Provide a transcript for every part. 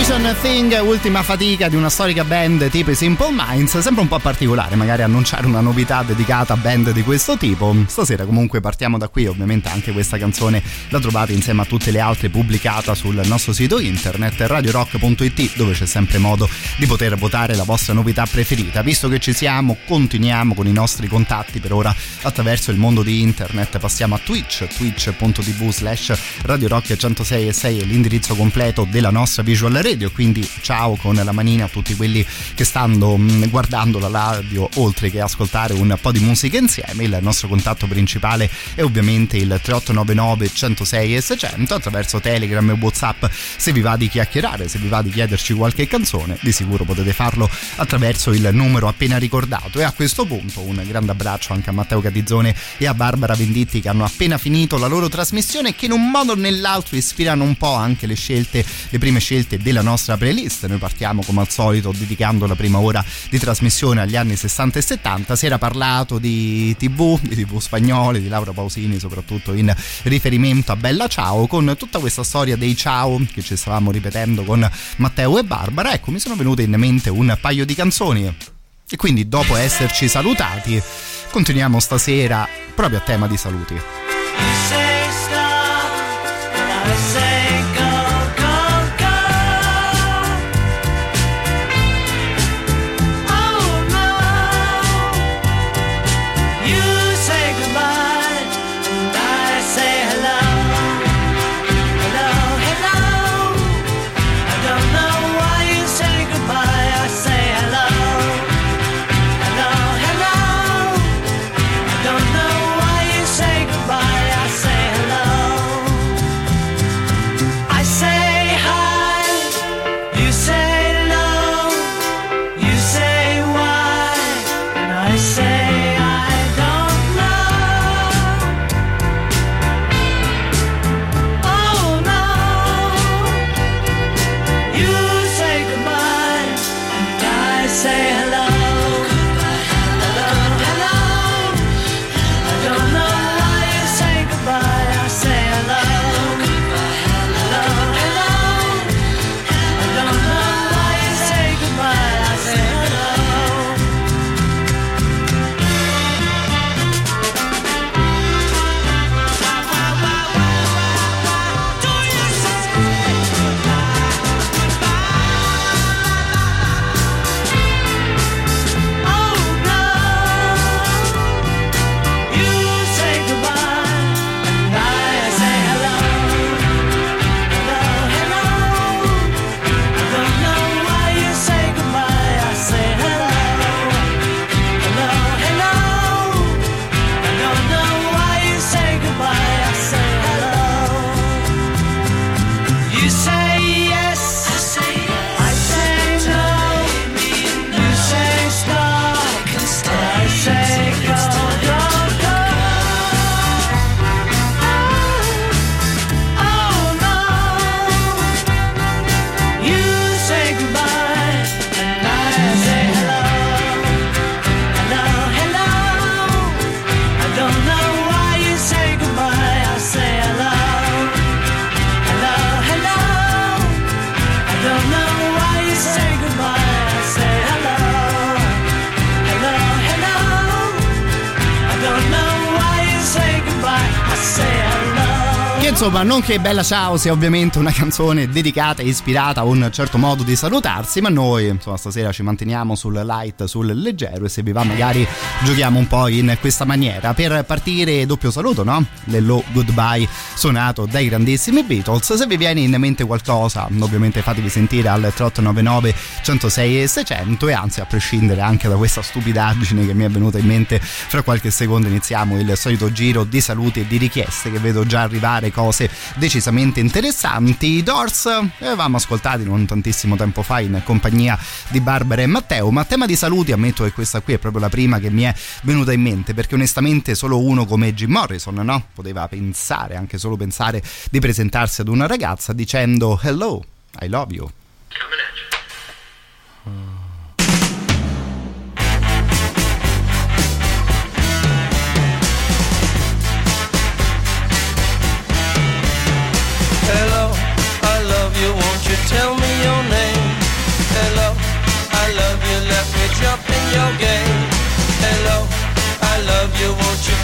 Vision Thing, ultima fatica di una storica band tipo i Simple Minds, sempre un po' particolare magari annunciare una novità dedicata a band di questo tipo. Stasera comunque partiamo da qui, ovviamente anche questa canzone la trovate insieme a tutte le altre pubblicata sul nostro sito internet radiorock.it dove c'è sempre modo di poter votare la vostra novità preferita. Visto che ci siamo, continuiamo con i nostri contatti per ora attraverso il mondo di internet, passiamo a Twitch, twitch.tv slash radiorock 106 e 6 è l'indirizzo completo della nostra visual radio quindi ciao con la manina a tutti quelli che stanno mm, guardando la radio oltre che ascoltare un po' di musica insieme il nostro contatto principale è ovviamente il 3899 106 e 600 attraverso telegram e whatsapp. Se vi va di chiacchierare se vi va di chiederci qualche canzone di sicuro potete farlo attraverso il numero appena ricordato. E a questo punto un grande abbraccio anche a Matteo Catizzone e a Barbara Venditti che hanno appena finito la loro trasmissione che in un modo o nell'altro ispirano un po' anche le scelte le prime scelte della nostra playlist. Noi partiamo come al solito dedicando la prima ora di trasmissione agli anni 60 e 70. Si era parlato di TV, di TV spagnole, di Laura Pausini, soprattutto in riferimento a Bella Ciao, con tutta questa storia dei ciao che ci stavamo ripetendo con Matteo e Barbara. Ecco, mi sono venute in mente un paio di canzoni. E quindi dopo esserci salutati, continuiamo stasera proprio a tema di saluti. Insomma, non che Bella Ciao sia ovviamente una canzone dedicata e ispirata a un certo modo di salutarsi, ma noi, insomma, stasera ci manteniamo sul light, sul leggero e se vi va magari giochiamo un po' in questa maniera. Per partire doppio saluto, no? L'Hello Goodbye suonato dai grandissimi Beatles. Se vi viene in mente qualcosa, ovviamente fatevi sentire al 3899 106 e 600 e anzi a prescindere anche da questa stupidaggine che mi è venuta in mente fra qualche secondo iniziamo il solito giro di saluti e di richieste che vedo già arrivare cose cose decisamente interessanti. I Doors li avevamo ascoltati non tantissimo tempo fa in compagnia di Barbara e Matteo, ma a tema di saluti ammetto che questa qui è proprio la prima che mi è venuta in mente, perché onestamente solo uno come Jim Morrison, no? Poteva pensare, anche solo pensare, di presentarsi ad una ragazza dicendo Hello, I love you. Coming at you,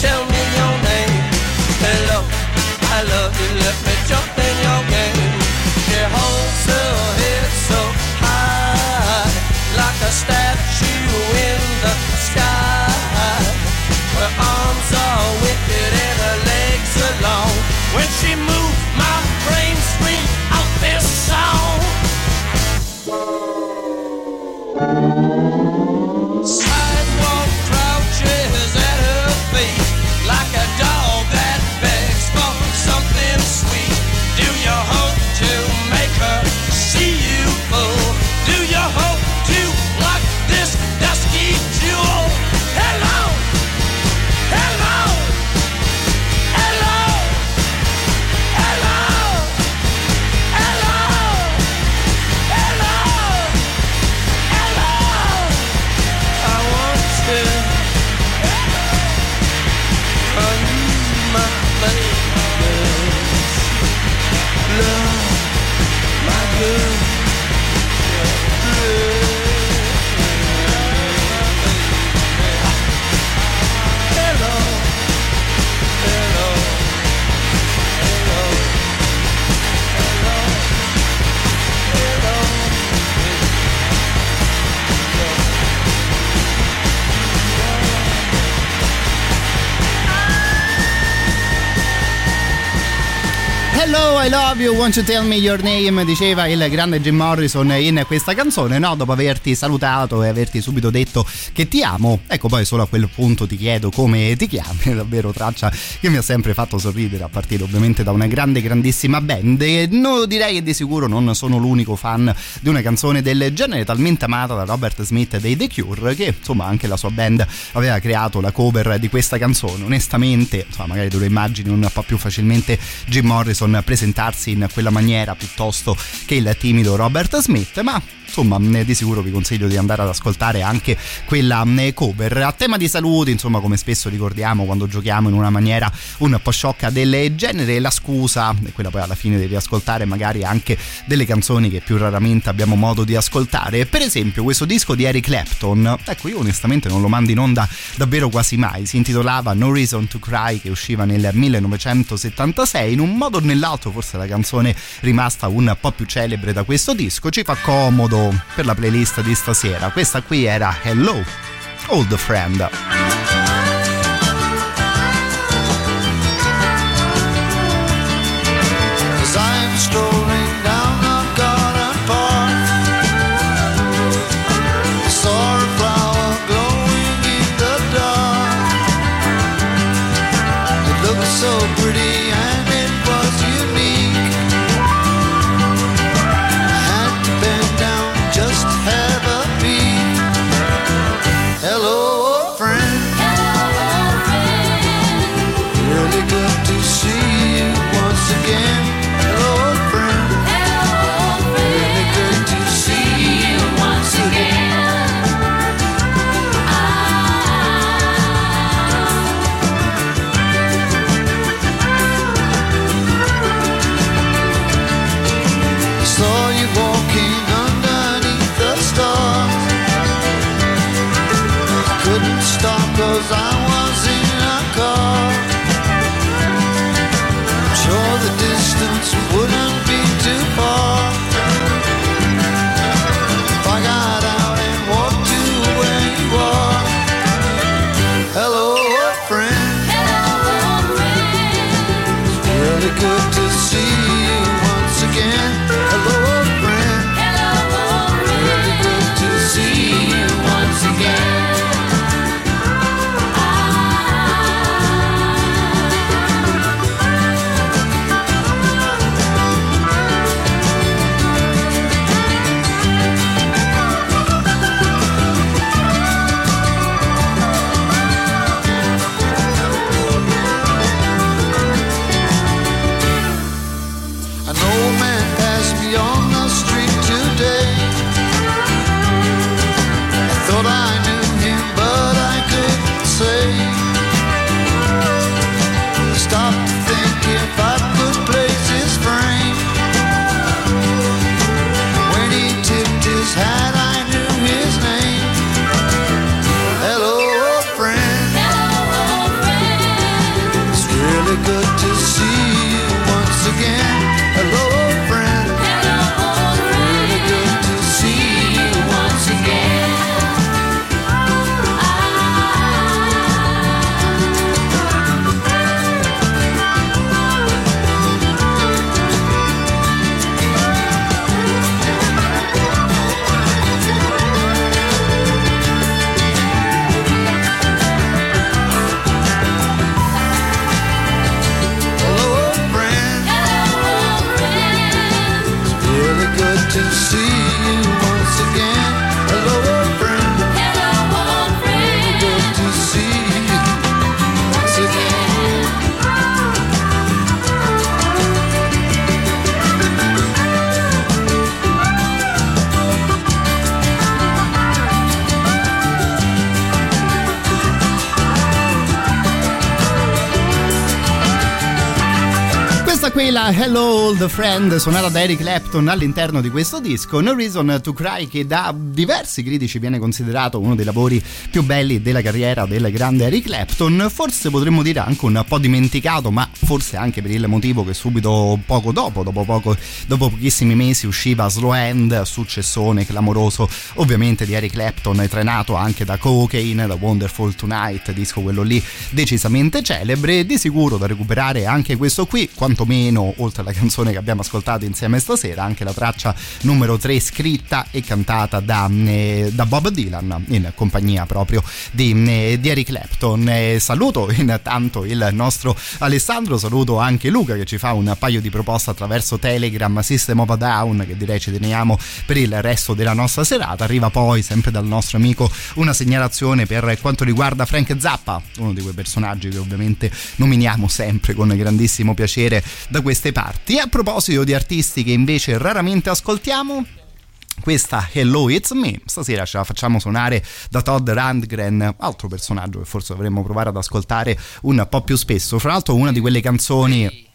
tell Hello, I love you, won't you tell me your name? Diceva il grande Jim Morrison in questa canzone, no? Dopo averti salutato e averti subito detto che ti amo, ecco poi solo a quel punto ti chiedo come ti chiami, davvero traccia che mi ha sempre fatto sorridere, a partire ovviamente da una grande, grandissima band. E no, direi che di sicuro non sono l'unico fan di una canzone del genere, talmente amata da Robert Smith dei The Cure, che insomma anche la sua band aveva creato la cover di questa canzone. Onestamente, insomma, magari te lo immagini un po' più facilmente Jim Morrison presentarsi in quella maniera piuttosto che il timido Robert Smith, ma insomma di sicuro vi consiglio di andare ad ascoltare anche quella cover. A tema di saluti insomma come spesso ricordiamo quando giochiamo in una maniera un po' sciocca del genere la scusa è quella poi alla fine devi ascoltare magari anche delle canzoni che più raramente abbiamo modo di ascoltare. Per esempio questo disco di Eric Clapton ecco io onestamente non lo mando in onda davvero quasi mai. Si intitolava No Reason to Cry che usciva nel 1976 in un modo o nell'altro forse la canzone rimasta un po' più celebre da questo disco ci fa comodo per la playlist di stasera. Questa qui era Hello, Old friend. Hello Old Friend suonata da Eric Clapton all'interno di questo disco. No Reason to Cry che da diversi critici viene considerato uno dei lavori più belli della carriera del grande Eric Clapton. Forse potremmo dire anche un po' dimenticato ma forse anche per il motivo che subito poco dopo dopo, poco, dopo pochissimi mesi usciva Slow Hand successone clamoroso ovviamente di Eric Clapton trainato anche da Cocaine da Wonderful Tonight disco quello lì decisamente celebre. Di sicuro da recuperare anche questo qui quantomeno oltre alla canzone che abbiamo ascoltato insieme stasera anche la traccia numero 3 scritta e cantata da, eh, da Bob Dylan in compagnia proprio di, eh, di Eric Clapton Eh, saluto intanto il nostro Alessandro saluto anche Luca che ci fa un paio di proposte attraverso Telegram System of a Down che direi ci teniamo per il resto della nostra serata arriva poi sempre dal nostro amico una segnalazione per quanto riguarda Frank Zappa uno di quei personaggi che ovviamente nominiamo sempre con grandissimo piacere da queste parti. E a proposito di artisti che invece raramente ascoltiamo, questa Hello It's Me. Stasera ce la facciamo suonare da Todd Rundgren altro personaggio che forse dovremmo provare ad ascoltare un po' più spesso. Fra l'altro una di quelle canzoni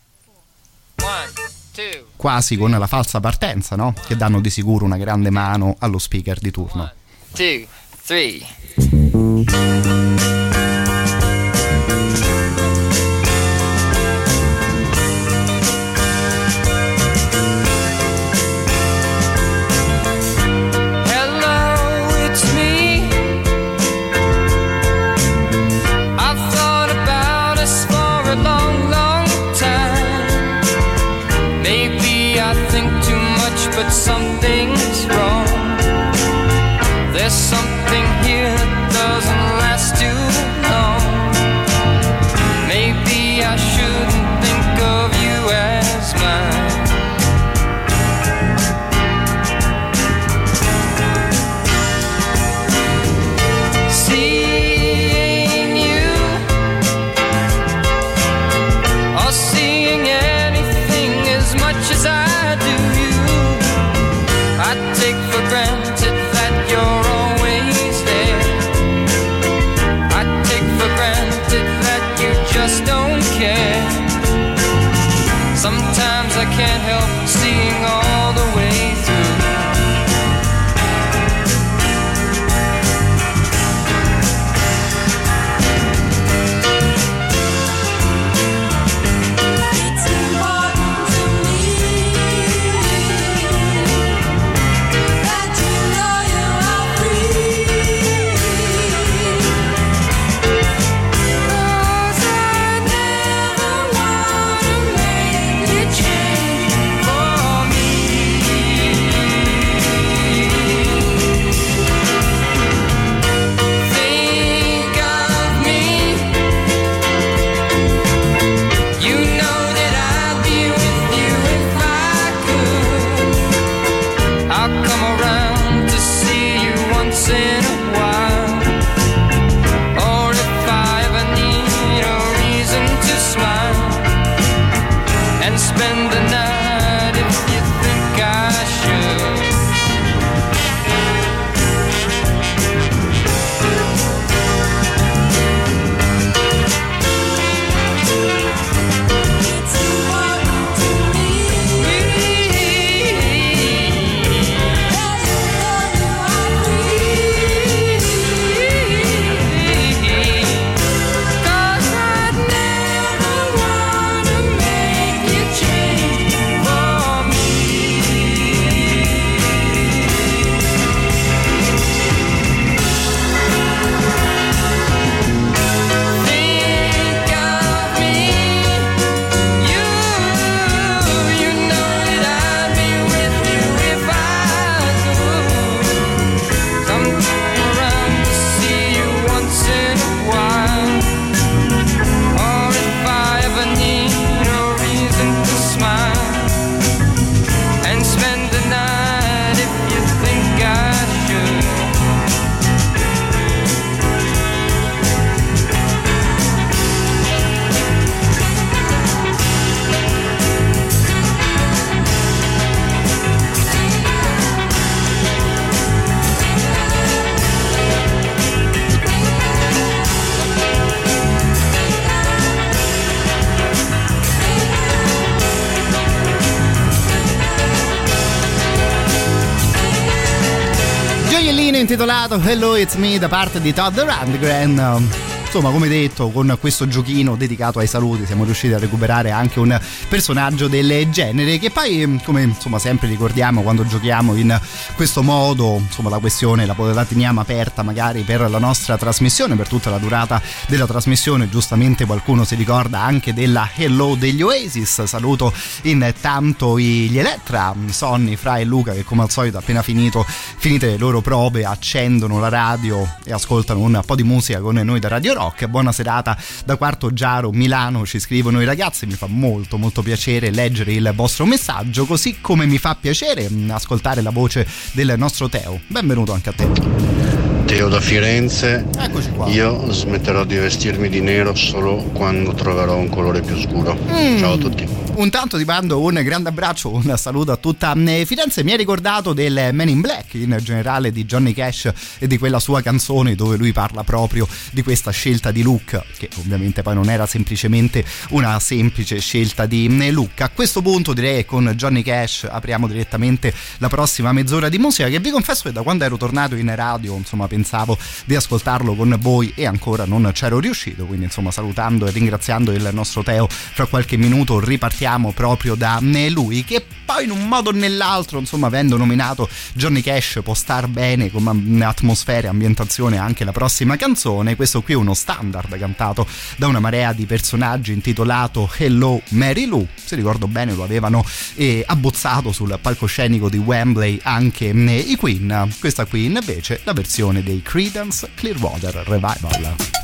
One, quasi con la falsa partenza no? che danno di sicuro una grande mano allo speaker di turno. Two, Intitolato Hello It's Me da parte di Todd Rundgren. Insomma, come detto, con questo giochino dedicato ai saluti siamo riusciti a recuperare anche un personaggio del genere che poi, come insomma sempre ricordiamo quando giochiamo in questo modo, insomma la questione la, la teniamo aperta magari per la nostra trasmissione, per tutta la durata della trasmissione, giustamente qualcuno si ricorda anche della Hello degli Oasis, saluto intanto gli Elettra, Sonny, Fra e Luca che come al solito appena finito, finite le loro prove accendono la radio e ascoltano un po' di musica con noi da Radio Rock. Buona serata da Quarto Giaro, Milano, ci scrivono i ragazzi, mi fa molto molto piacere leggere il vostro messaggio, così come mi fa piacere mm, ascoltare la voce del nostro Teo. Benvenuto anche a te. Teo da Firenze. Eccoci qua. Io smetterò di vestirmi di nero solo quando troverò un colore più scuro. Mm. Ciao a tutti. Intanto ti mando un grande abbraccio, un saluto a tutta eh, Firenze. Mi ha ricordato del Men in Black, in generale di Johnny Cash e di quella sua canzone dove lui parla proprio di questa scelta di look, che ovviamente poi non era semplicemente una semplice scelta di eh, look. A questo punto direi che con Johnny Cash apriamo direttamente la prossima mezz'ora di musica che vi confesso che da quando ero tornato in radio, insomma, pensavo di ascoltarlo con voi e ancora non c'ero riuscito, quindi insomma salutando e ringraziando il nostro Teo, fra qualche minuto ripartiamo proprio da lui che poi in un modo o nell'altro, insomma, avendo nominato Johnny Cash può star bene come atmosfera e ambientazione anche la prossima canzone. Questo qui è uno standard cantato da una marea di personaggi intitolato Hello Mary Lou. Se ricordo bene lo avevano eh, abbozzato sul palcoscenico di Wembley anche eh, i Queen. Questa qui invece la versione dei Credence Clearwater Revival.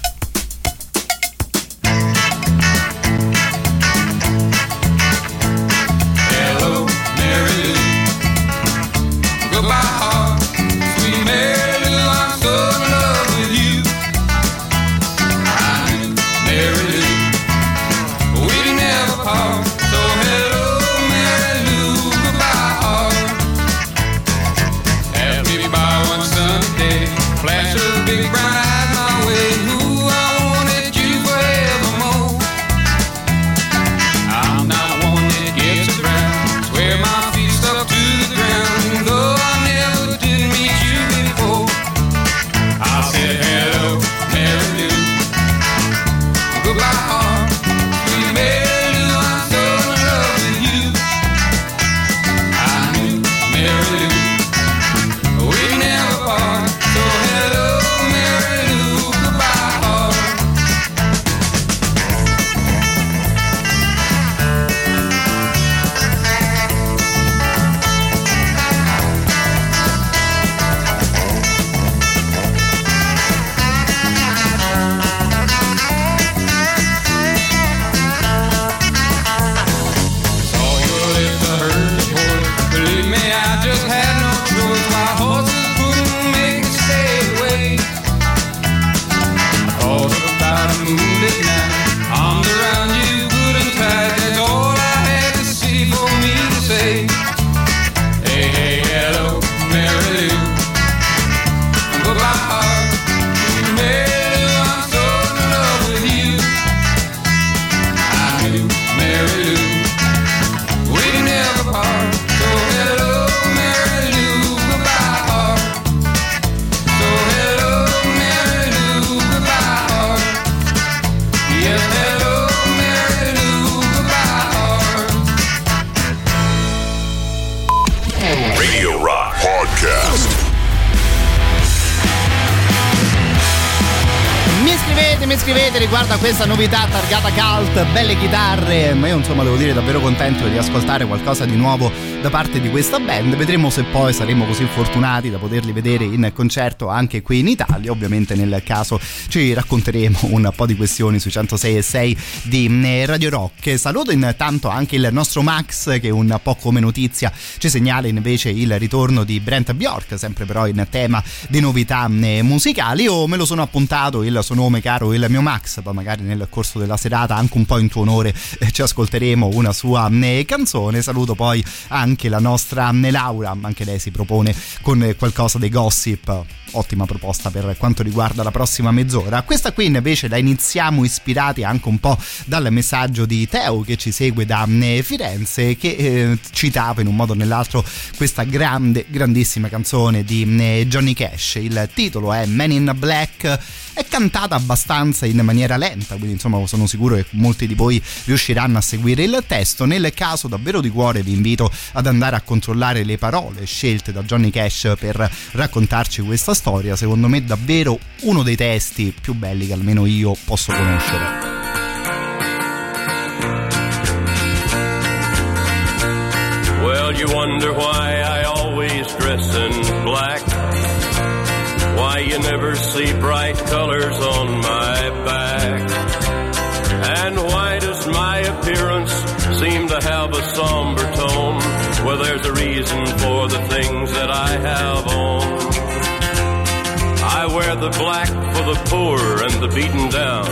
Mi scrivete riguardo a questa novità targata cult, belle chitarre, ma io insomma devo dire davvero contento di ascoltare qualcosa di nuovo da parte di questa band. Vedremo se poi saremo così fortunati da poterli vedere in concerto anche qui in Italia. Ovviamente nel caso ci racconteremo un po' di questioni sui 106 e 6 di eh, Radio Rock. Saluto intanto anche il nostro Max che un po' come notizia ci segnala invece il ritorno di Brent Bjork, sempre però in tema di novità eh, musicali. Io me lo sono appuntato il suo nome caro il mio Max, poi magari nel corso della serata anche un po' in tuo onore eh, ci ascolteremo una sua eh, canzone. Saluto poi anche la nostra eh, Laura, anche lei si propone con qualcosa dei gossip ottima proposta per quanto riguarda la prossima mezz'ora. Questa qui invece la iniziamo ispirati anche un po' dal messaggio di Teo che ci segue da eh, Firenze che eh, citava in un modo o nell'altro questa grande, grandissima canzone di eh, Johnny Cash. Il titolo è Man in Black è cantata abbastanza in maniera lenta, quindi insomma sono sicuro che molti di voi riusciranno a seguire il testo. Nel caso davvero di cuore vi invito ad andare a controllare le parole scelte da Johnny Cash per raccontarci questa storia, secondo me davvero uno dei testi più belli che almeno io posso conoscere. Well, you wonder why I always dress in black. Why you never see bright colors on my back. And why does my appearance seem to have a somber tone? Well, there's a reason for the things that I have black for the poor and the beaten down.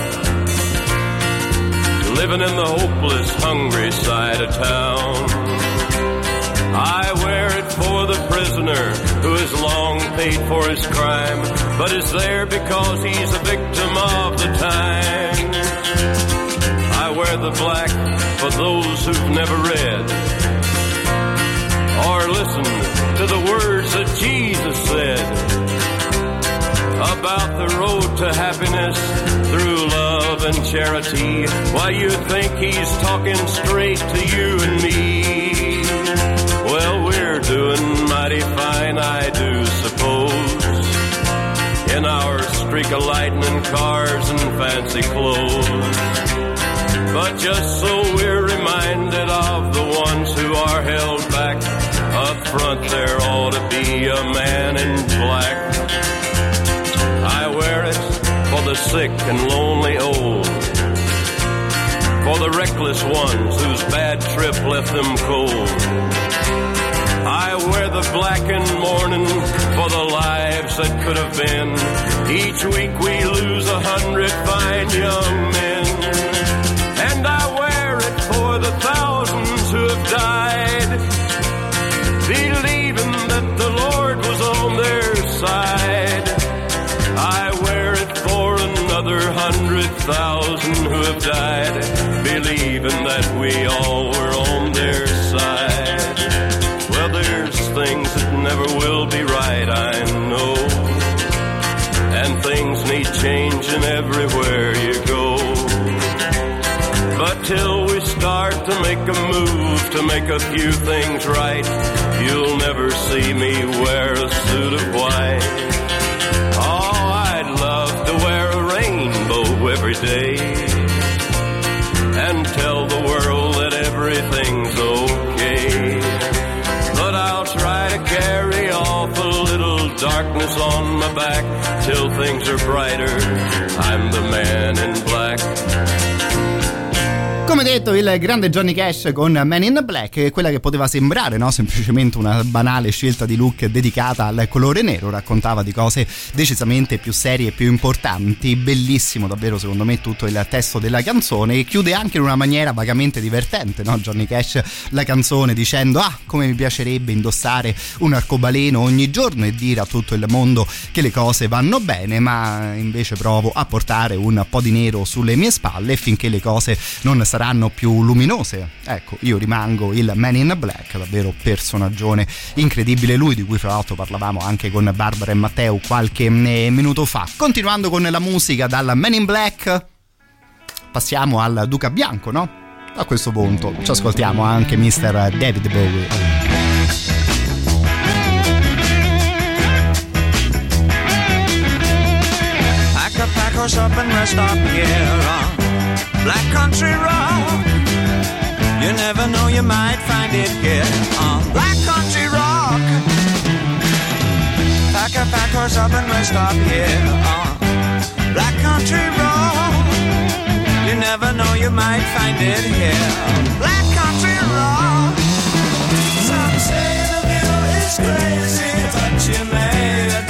Living in the hopeless, hungry side of town. I wear it for the prisoner who has long paid for his crime, but is there because he's a victim of the time. I wear the black for those who've never read or listened to the words that Jesus said about the road to happiness through love and charity. Why you think he's talking straight to you and me? Well, we're doing mighty fine, I do suppose. In our streak of lightning cars and fancy clothes. But just so we're reminded of the ones who are held back. Up front there ought to be a man in black. Sick and lonely old. For the reckless ones whose bad trip left them cold. I wear the black and mourning for the lives that could have been. Each week we lose a hundred fine young men. And I wear it for the thousands who have died, died, believing that we all were on their side. Well, there's things that never will be right, I know. And things need changing everywhere you go. But till we start to make a move to make a few things right, you'll never see me wear a suit of white. Oh, I'd love to wear a rainbow every day darkness on my back till things are brighter. I'm the man in black. Detto, il grande Johnny Cash con Man in Black, quella che poteva sembrare no? semplicemente una banale scelta di look dedicata al colore nero, raccontava di cose decisamente più serie e più importanti. Bellissimo, davvero, secondo me, tutto il testo della canzone e chiude anche in una maniera vagamente divertente. No? Johnny Cash la canzone dicendo: Ah, come mi piacerebbe indossare un arcobaleno ogni giorno e dire a tutto il mondo che le cose vanno bene, ma invece provo a portare un po' di nero sulle mie spalle finché le cose non saranno saranno più luminose. Ecco, io rimango il Man in Black, davvero personaggione incredibile lui, di cui fra l'altro parlavamo anche con Barbara e Matteo qualche eh, minuto fa. Continuando con la musica dal Man in Black, passiamo al Duca Bianco, no? A questo punto ci ascoltiamo anche Mr. David Bowie. Pack us up and let's stop here. On Black Country Road. You never know, you might find it here on Black Country Rock. Pack a pack horse up and rest up here on Black Country Road. You never know, you might find it here. Black Country Road. Some say the view is crazy, but you may adopt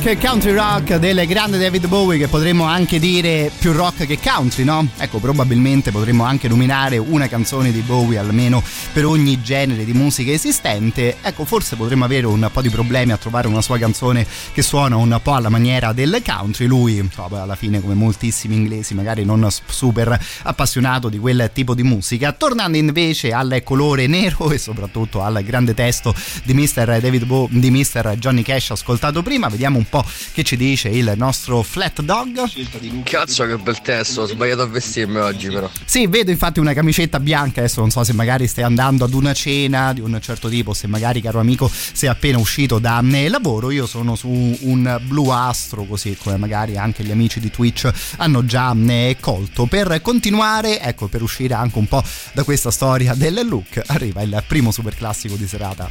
Black Country Rock del grande David Bowie che potremmo anche dire più rock che country, no? Ecco, probabilmente potremmo anche nominare una canzone di Bowie almeno per ogni genere di musica esistente. Ecco, forse potremmo avere un po' di problemi a trovare una sua canzone che suona un po' alla maniera del country. Lui, insomma, alla fine come moltissimi inglesi, magari non super appassionato di quel tipo di musica. Tornando invece al colore nero e soprattutto al grande testo di Mr. David Bowie, di Mr. Johnny Cash ascoltato prima, vediamo un po' che ci dice il nostro Flat Dog. Cazzo che bel testo, ho sbagliato a vestirmi oggi però. Sì, vedo infatti una camicetta bianca, adesso non so se magari stai andando ad una cena di un certo tipo, se magari caro amico sei appena uscito da eh, lavoro, io sono su un blu astro, così come magari anche gli amici di Twitch hanno già eh, colto. Per continuare, ecco, per uscire anche un po' da questa storia del look, arriva il primo super classico di serata.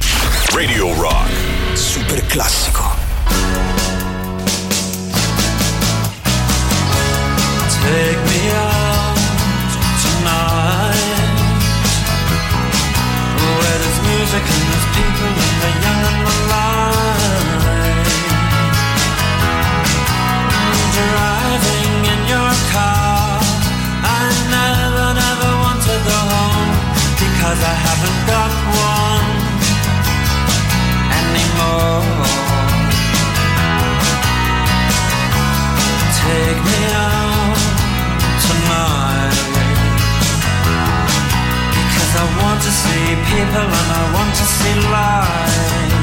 Radio Rock. Super classico. Because I haven't got one anymore. Take me out tonight Because I want to see people and I want to see life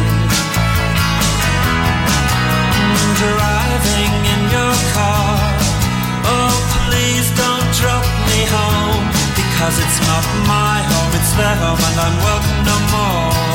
Driving in your car. Oh please don't Because it's not my home, it's their home and I'm welcome no more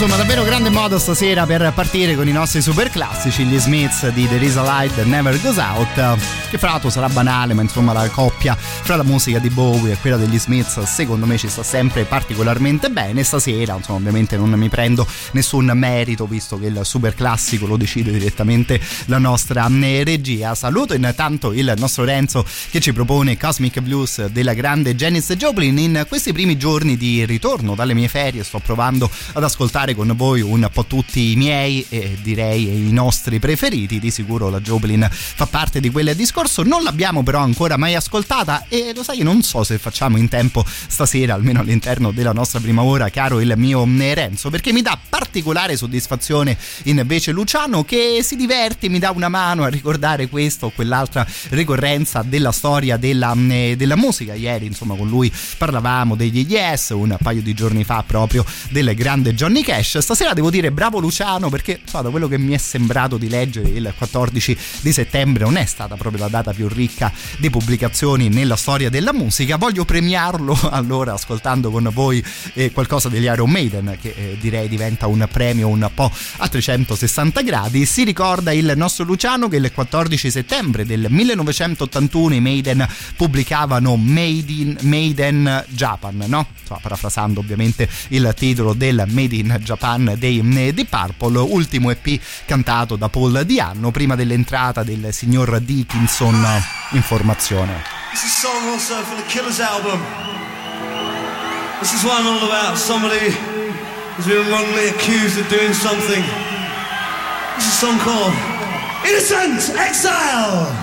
insomma, davvero grande modo stasera per partire con i nostri super classici, gli Smiths di There is a Light Never Goes Out, che fra l'altro sarà banale, ma insomma la coppia fra la musica di Bowie e quella degli Smiths secondo me ci sta sempre particolarmente bene. Stasera, insomma, ovviamente non mi prendo nessun merito, visto che il super classico lo decide direttamente la nostra eh, regia. Saluto intanto il nostro Renzo che ci propone Cosmic Blues della grande Janis Joplin. In questi primi giorni di ritorno dalle mie ferie sto provando ad ascoltare con voi un po' tutti i miei e direi i nostri preferiti. Di sicuro la Joplin fa parte di quel discorso. Non l'abbiamo però ancora mai ascoltata e lo sai, non so se facciamo in tempo stasera, almeno all'interno della nostra prima ora, caro il mio Renzo, perché mi dà particolare soddisfazione invece Luciano che si diverte, mi dà una mano a ricordare questa o quell'altra ricorrenza della storia della, della musica. Ieri, insomma, con lui parlavamo degli Yes, un paio di giorni fa proprio del grande Johnny Cash. Stasera devo dire bravo Luciano perché so, da quello che mi è sembrato di leggere il 14 di settembre non è stata proprio la data più ricca di pubblicazioni nella storia della musica. Voglio premiarlo allora ascoltando con voi eh, qualcosa degli Iron Maiden che eh, direi diventa un premio un po' a 360 gradi. Si ricorda il nostro Luciano che il 14 settembre del 1981 i Maiden pubblicavano Made in Maiden Japan, no? Insomma, parafrasando ovviamente il titolo del Made in Japan dei Deep Purple, ultimo EP cantato da Paul Dianno prima dell'entrata del signor Dickinson in formazione. Song also for the Killers album. This is one all about somebody who's been wrongly accused of doing something. This is a song called Innocent Exile.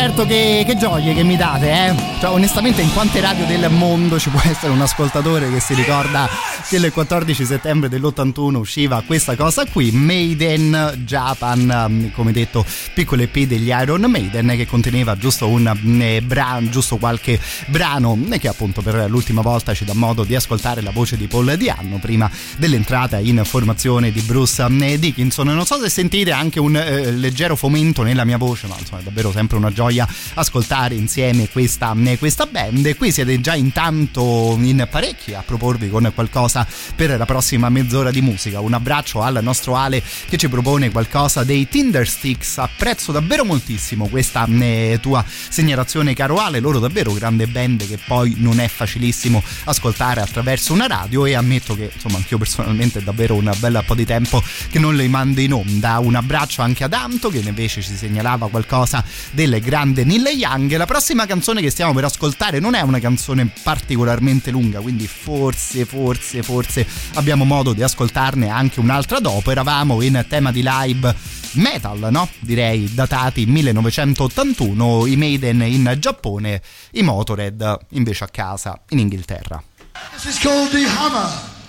Certo, che, che gioie che mi date, eh. Cioè, onestamente, in quante radio del mondo ci può essere un ascoltatore che si ricorda che il 14 settembre dell'81 usciva questa cosa qui, Maiden Japan, mm, come detto, piccolo EP degli Iron Maiden, che conteneva giusto un eh, brano, giusto qualche brano che appunto per l'ultima volta ci dà modo di ascoltare la voce di Paul Dianno prima dell'entrata in formazione di Bruce eh, Dickinson. Non so se sentite anche un eh, leggero fomento nella mia voce, ma insomma davvero sempre una gioia ascoltare insieme questa, eh, questa band. Qui siete già intanto in parecchi a proporvi con qualcosa per la prossima mezz'ora di musica. Un abbraccio al nostro Ale che ci propone qualcosa dei Tinder Sticks. Apprezzo davvero moltissimo questa eh, tua segnalazione, caro Ale. Loro davvero grande band che poi non è facilissimo ascoltare attraverso una radio e ammetto che insomma anch'io personalmente è davvero un bel po' di tempo che non le mando in onda. Un abbraccio anche ad Anto che invece ci segnalava qualcosa del grande Neil Young. La prossima canzone che stiamo per ascoltare non è una canzone particolarmente lunga, quindi forse, forse, forse abbiamo modo di ascoltarne anche un'altra dopo. Eravamo in tema di live metal, no? Direi datati 1981, i Maiden in Giappone, i Motorhead invece a casa in Inghilterra. This is called the Hammer.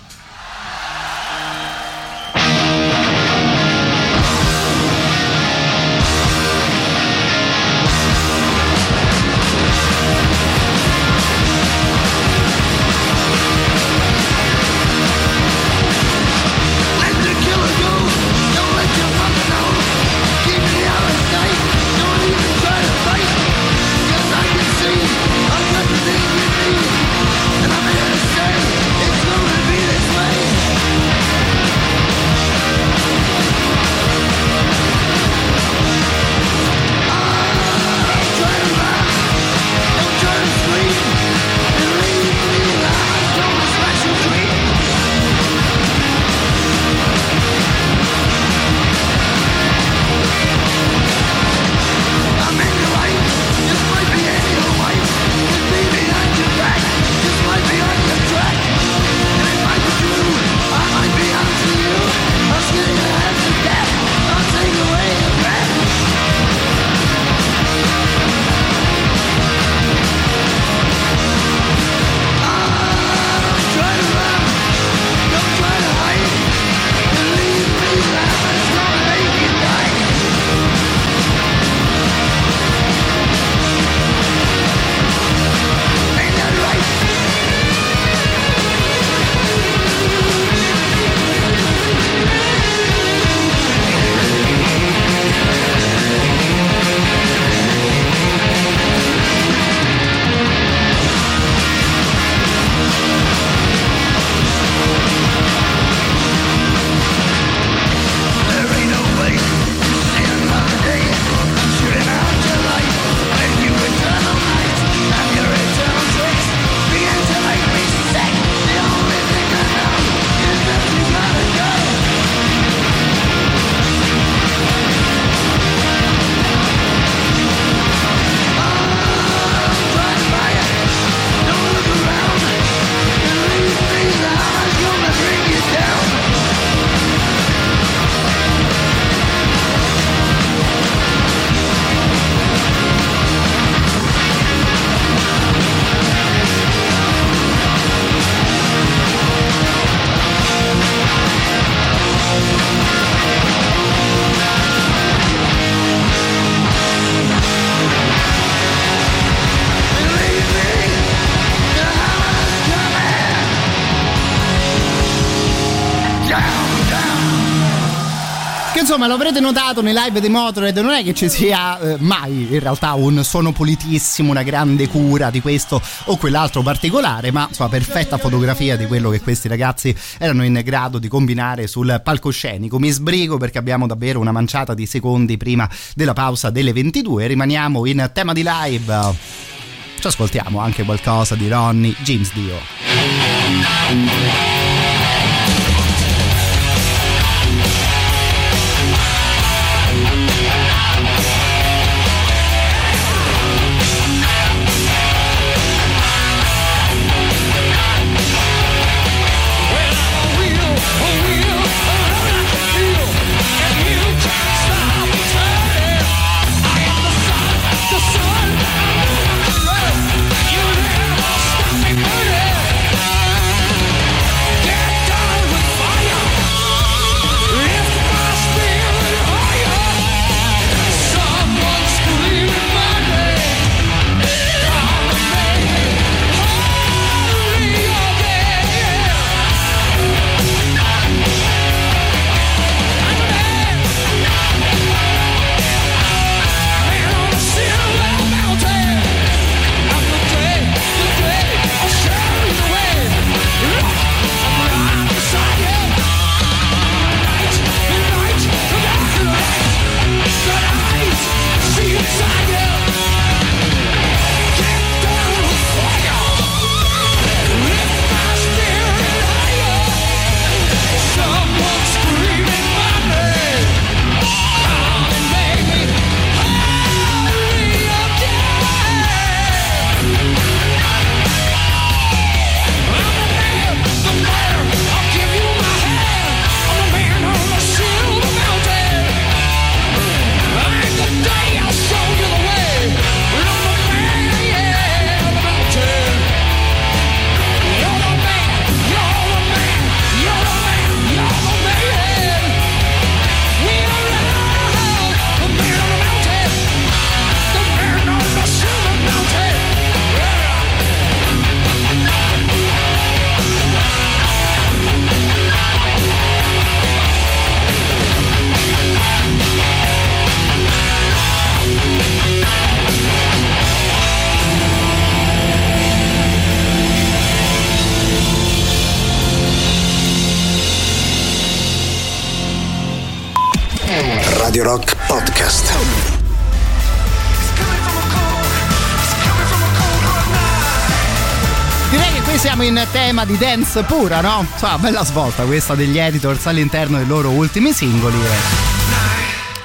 Insomma lo avrete notato nei live dei Motorhead, non è che ci sia eh, mai in realtà un suono pulitissimo, una grande cura di questo o quell'altro particolare, ma insomma perfetta fotografia di quello che questi ragazzi erano in grado di combinare sul palcoscenico. Mi sbrigo perché abbiamo davvero una manciata di secondi prima della pausa delle 22, rimaniamo in tema di live. Ci ascoltiamo anche qualcosa di Ronnie James Dio. Tema di dance pura, no? Insomma, bella svolta questa degli editors all'interno dei loro ultimi singoli.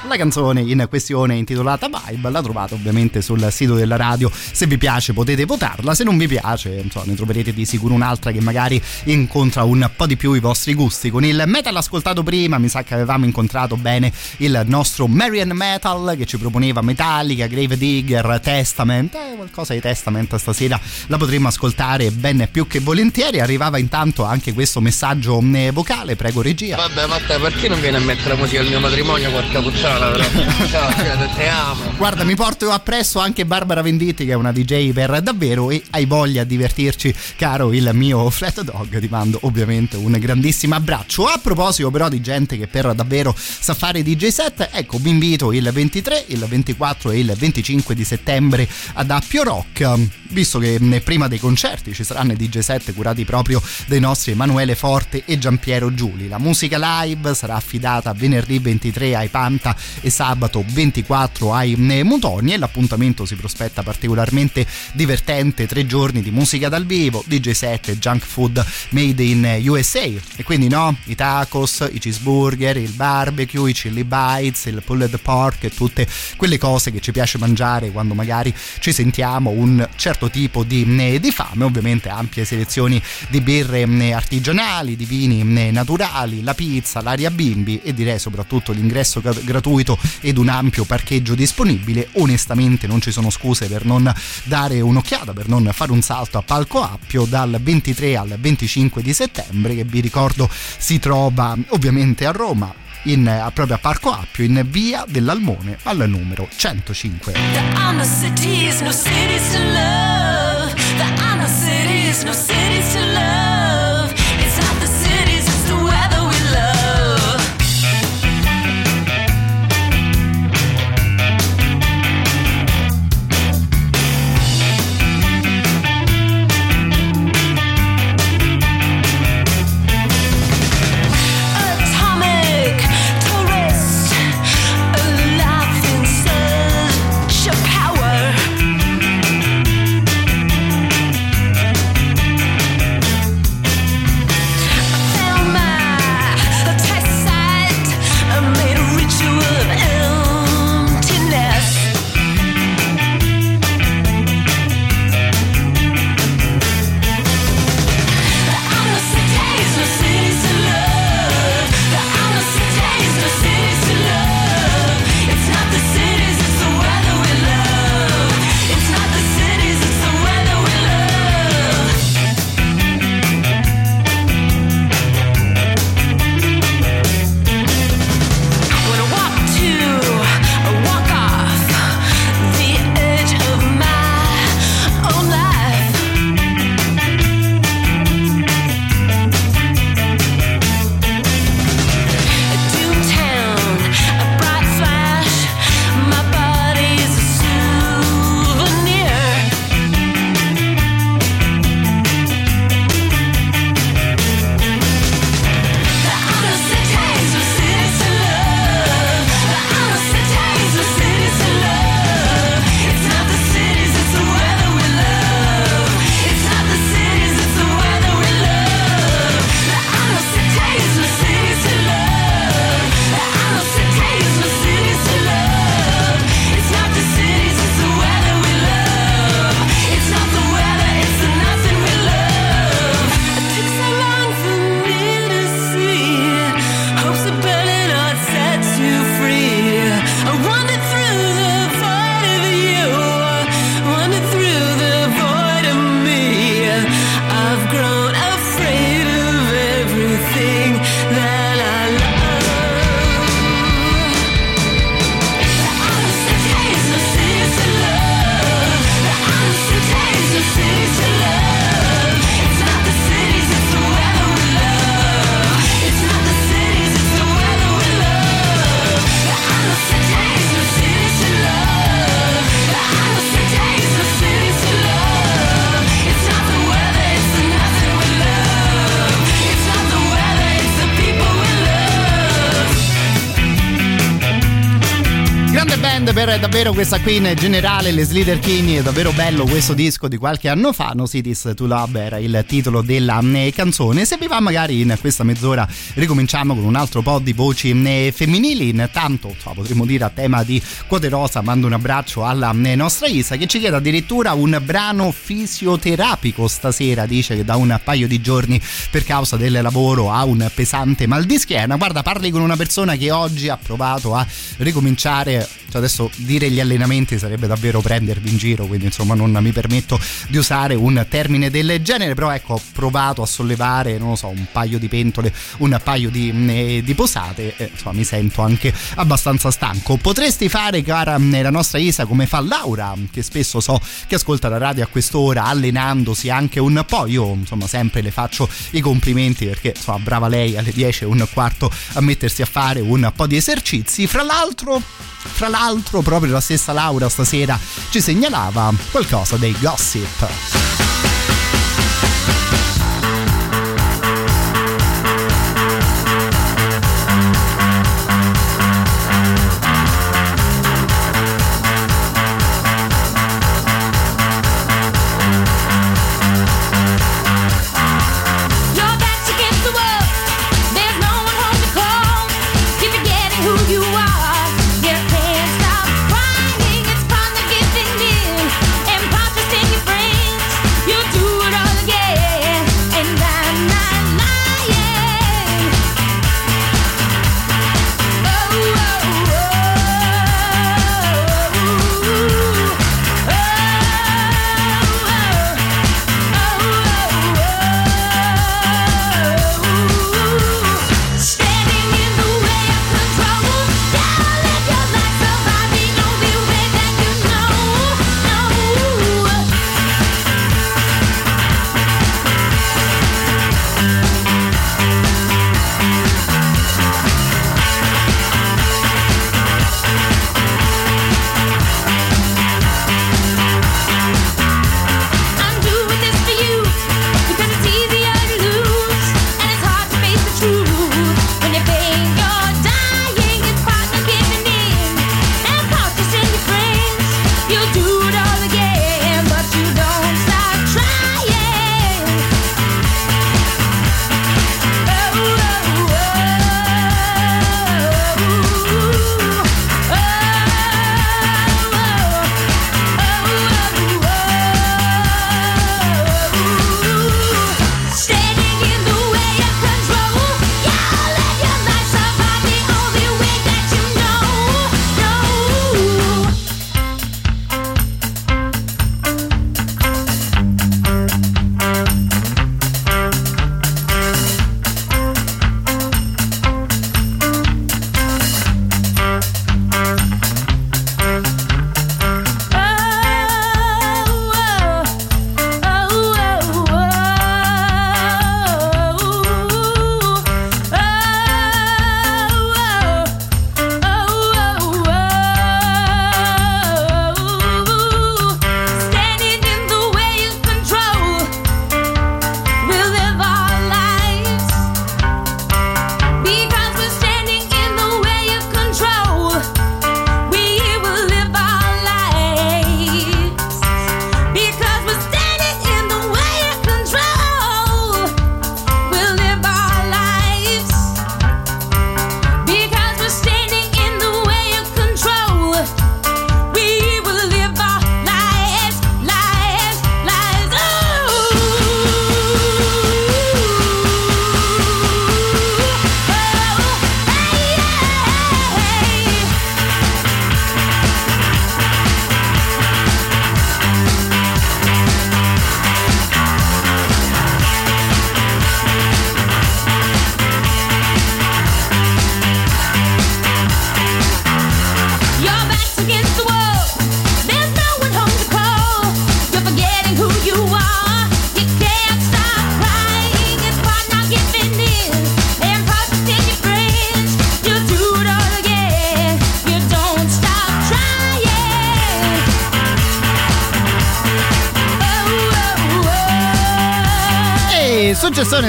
La canzone in questione intitolata Vibe la trovate ovviamente sul sito della radio, se vi piace potete votarla, se non vi piace insomma, ne troverete di sicuro un'altra che magari incontra un po' di più i vostri gusti. Con il metal ascoltato prima mi sa che avevamo incontrato bene il nostro Marian Metal che ci proponeva Metallica, Grave Digger, Testament, eh, qualcosa di Testament stasera la potremmo ascoltare ben più che volentieri. Arrivava intanto anche questo messaggio eh, vocale, prego regia. Vabbè, Matteo, perché non viene a mettere la musica al mio matrimonio, porca puttana, Ciao, cioè, te amo. Guarda, mi porto appresso anche Barbara Venditti, che è una DJ per davvero e hai voglia di divertirci, caro il mio flat dog. Ti mando ovviamente un grandissimo abbraccio. A proposito, però, di gente che per davvero sa fare DJ set, ecco, vi invito il 23, il 24 e il 25 di settembre ad Appio Rock, visto che prima dei concerti ci saranno i DJ set curati proprio dai nostri Emanuele Forte e Giampiero Giuli. La musica live sarà affidata venerdì 23 ai Panta e sabato 24 ai eh, Mutoni e l'appuntamento si prospetta particolarmente divertente, tre giorni di musica dal vivo, DJ set e junk food made in USA e quindi no, i tacos, i cheeseburger, il barbecue, i chili bites, il pulled pork e tutte quelle cose che ci piace mangiare quando magari ci sentiamo un certo tipo di, eh, di fame, ovviamente ampie selezioni di birre eh, artigianali, di vini eh, naturali, la pizza, l'aria bimbi e direi soprattutto l'ingresso gra- gratuito ed un ampio parcheggio disponibile. Onestamente non ci sono scuse per non dare un'occhiata, per non fare un salto a Palco Appio dal 23 al 25 di settembre che vi ricordo si trova ovviamente a Roma in, proprio a Parco Appio in via dell'Almone al numero 105. There davvero questa qui in generale, le Slither King, è davvero bello questo disco di qualche anno fa, No Cities to Love era il titolo della eh, canzone. Se vi va magari in questa mezz'ora ricominciamo con un altro po' di voci eh, femminili, intanto so, potremmo dire a tema di Quote Rosa, mando un abbraccio alla eh, nostra Isa che ci chiede addirittura un brano fisioterapico stasera, dice che da un paio di giorni per causa del lavoro ha un pesante mal di schiena. Guarda, parli con una persona che oggi ha provato a ricominciare, cioè adesso dire gli allenamenti sarebbe davvero prendervi in giro, quindi insomma non mi permetto di usare un termine del genere, però ecco ho provato a sollevare, non lo so, un paio di pentole, un paio di, eh, di posate, insomma mi sento anche abbastanza stanco. Potresti fare, cara mm, la nostra Isa, come fa Laura, che spesso so che ascolta la radio a quest'ora, allenandosi anche un po', io insomma sempre le faccio i complimenti perché insomma brava lei alle 10 e un quarto a mettersi a fare un po' di esercizi, fra l'altro fra l'altro, proprio la stessa Laura stasera ci segnalava qualcosa dei gossip.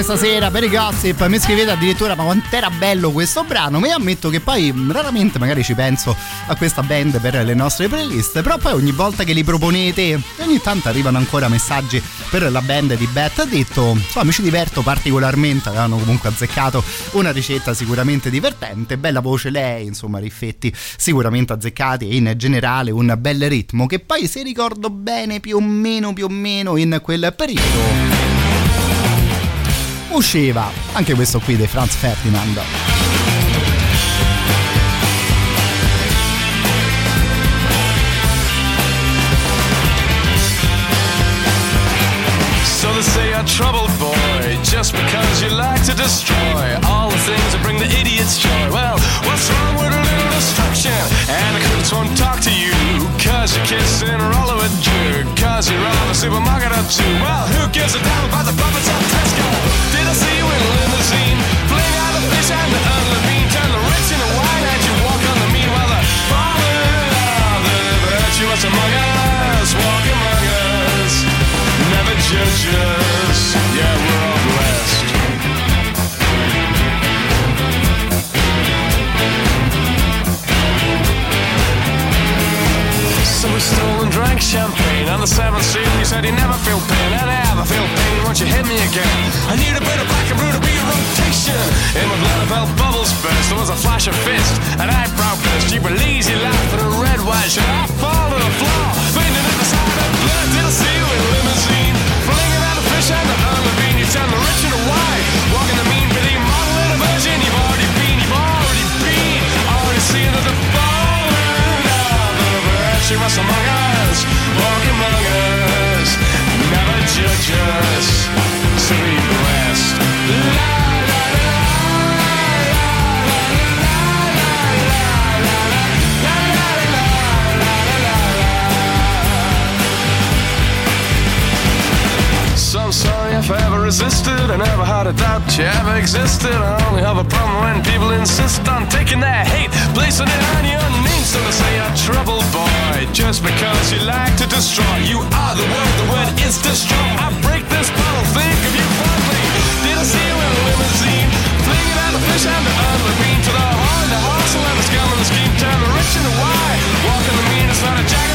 Suggestione stasera per i gossip, mi scrivete addirittura ma quant'era bello questo brano, ma io ammetto che poi mh, raramente magari ci penso a questa band per le nostre playlist, però poi ogni volta che li proponete ogni tanto arrivano ancora messaggi per la band di Bet, ha detto insomma mi ci diverto particolarmente, avevano comunque azzeccato una ricetta sicuramente divertente, bella voce lei, insomma riffetti sicuramente azzeccati e in generale un bel ritmo che poi se ricordo bene più o meno più o meno in quel periodo usciva anche questo qui dei Franz Ferdinand. So they say you're troubled boy, just because you like to destroy all the things that bring the idiots joy. Well, what's wrong with a little destruction? And the critics won't talk to you, cause you're kissing a roll of a jerk, cause you're on a supermarket or two. Well, who gives a damn about the puppets of Tesco? Did I see you in a limousine? Fling out the fish and the unlevine, turn the rich into wine and you walk on the mean while the fallen are the virtuous among us, walk among us. Never judge us, yeah, drank champagne on the seventh street. You said you never feel pain, and I never feel pain once you hit me again. I need a bit of black and blue to be a rotation. In my I felt bubbles burst. There was a flash of fist, an eyebrow burst. You were laugh and a red white shirt. I fall to the floor, fainting at the sight of blood. Did I see you in limousine? Flinging out a fish and the unlevine. You turn the rich into white, walking the mean, you ever existed. I only have a problem when people insist on taking their hate, placing it on your name. So they say you're trouble boy, just because you like to destroy. You are the word, the word is destroy. I break this bottle, think of you fondly. Did I see you in a limousine? Flinging out the fish and the unlevine to the heart, the hustle and the scum and the scheme. Turn the rich into white, walking the mean. It's not a jack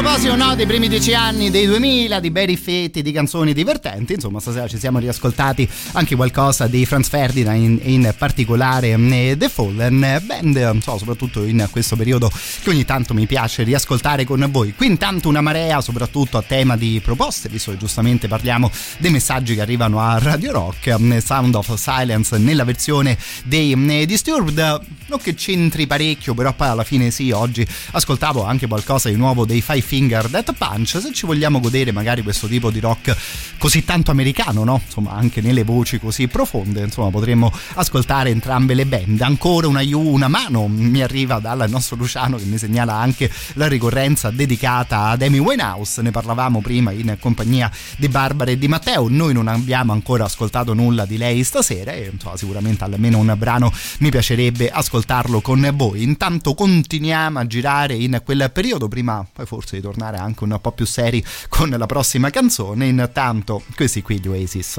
proposito no, dei primi dieci anni dei 2000, di bei riffetti, di canzoni divertenti, insomma stasera ci siamo riascoltati anche qualcosa di Franz Ferdinand, in, in particolare eh, The Fallen, band. So, soprattutto in questo periodo che ogni tanto mi piace riascoltare con voi. Qui intanto una marea, soprattutto a tema di proposte, visto che giustamente parliamo dei messaggi che arrivano a Radio Rock, eh, Sound of Silence nella versione dei eh, Disturbed, non che c'entri parecchio, però poi alla fine sì, oggi ascoltavo anche qualcosa di nuovo dei Five Finger Death Punch, se ci vogliamo godere magari questo tipo di rock così tanto americano, no? Insomma, anche nelle voci così profonde, insomma, potremmo ascoltare entrambe le band. Ancora una, una mano mi arriva dal nostro Luciano che mi segnala anche la ricorrenza dedicata ad Amy Winehouse, ne parlavamo prima in compagnia di Barbara e di Matteo, noi non abbiamo ancora ascoltato nulla di lei stasera e insomma, sicuramente almeno un brano mi piacerebbe ascoltarlo con voi. Intanto continuiamo a girare in quel periodo, prima poi forse di tornare anche un po' più seri con la prossima canzone, intanto questi qui gli Oasis.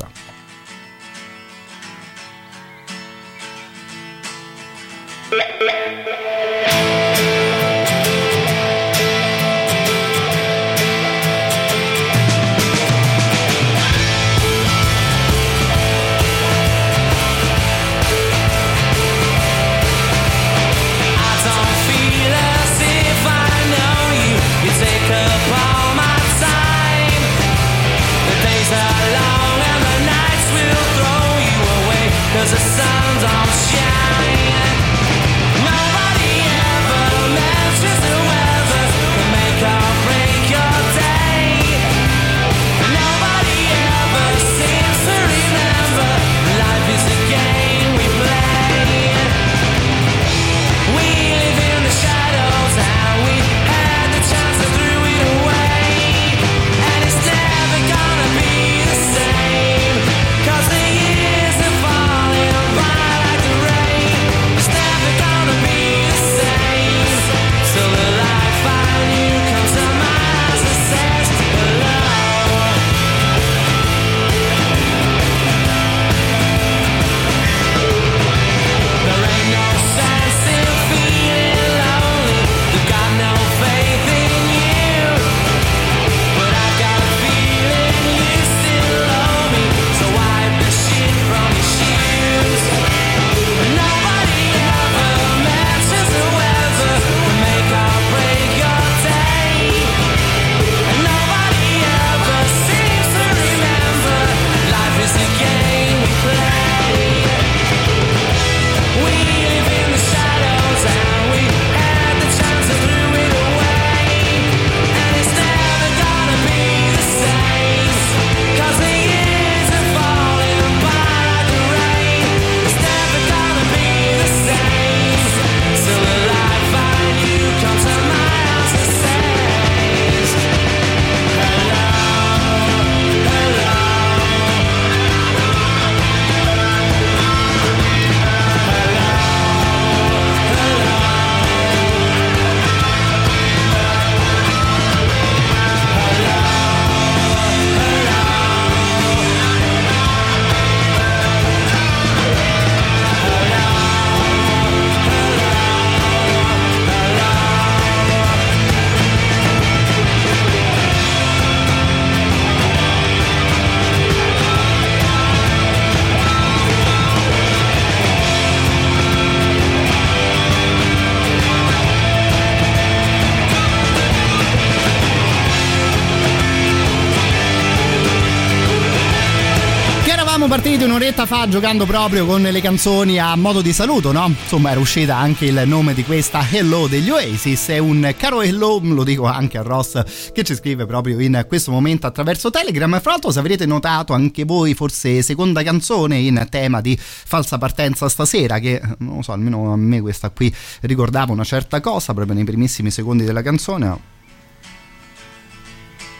Un'oretta fa giocando proprio con le canzoni a modo di saluto, no? Insomma, era uscita anche il nome di questa Hello degli Oasis. È un caro Hello, lo dico anche a Ross che ci scrive proprio in questo momento attraverso Telegram. Fra l'altro, se avrete notato anche voi, forse seconda canzone in tema di falsa partenza stasera, che non lo so, almeno a me questa qui ricordava una certa cosa proprio nei primissimi secondi della canzone.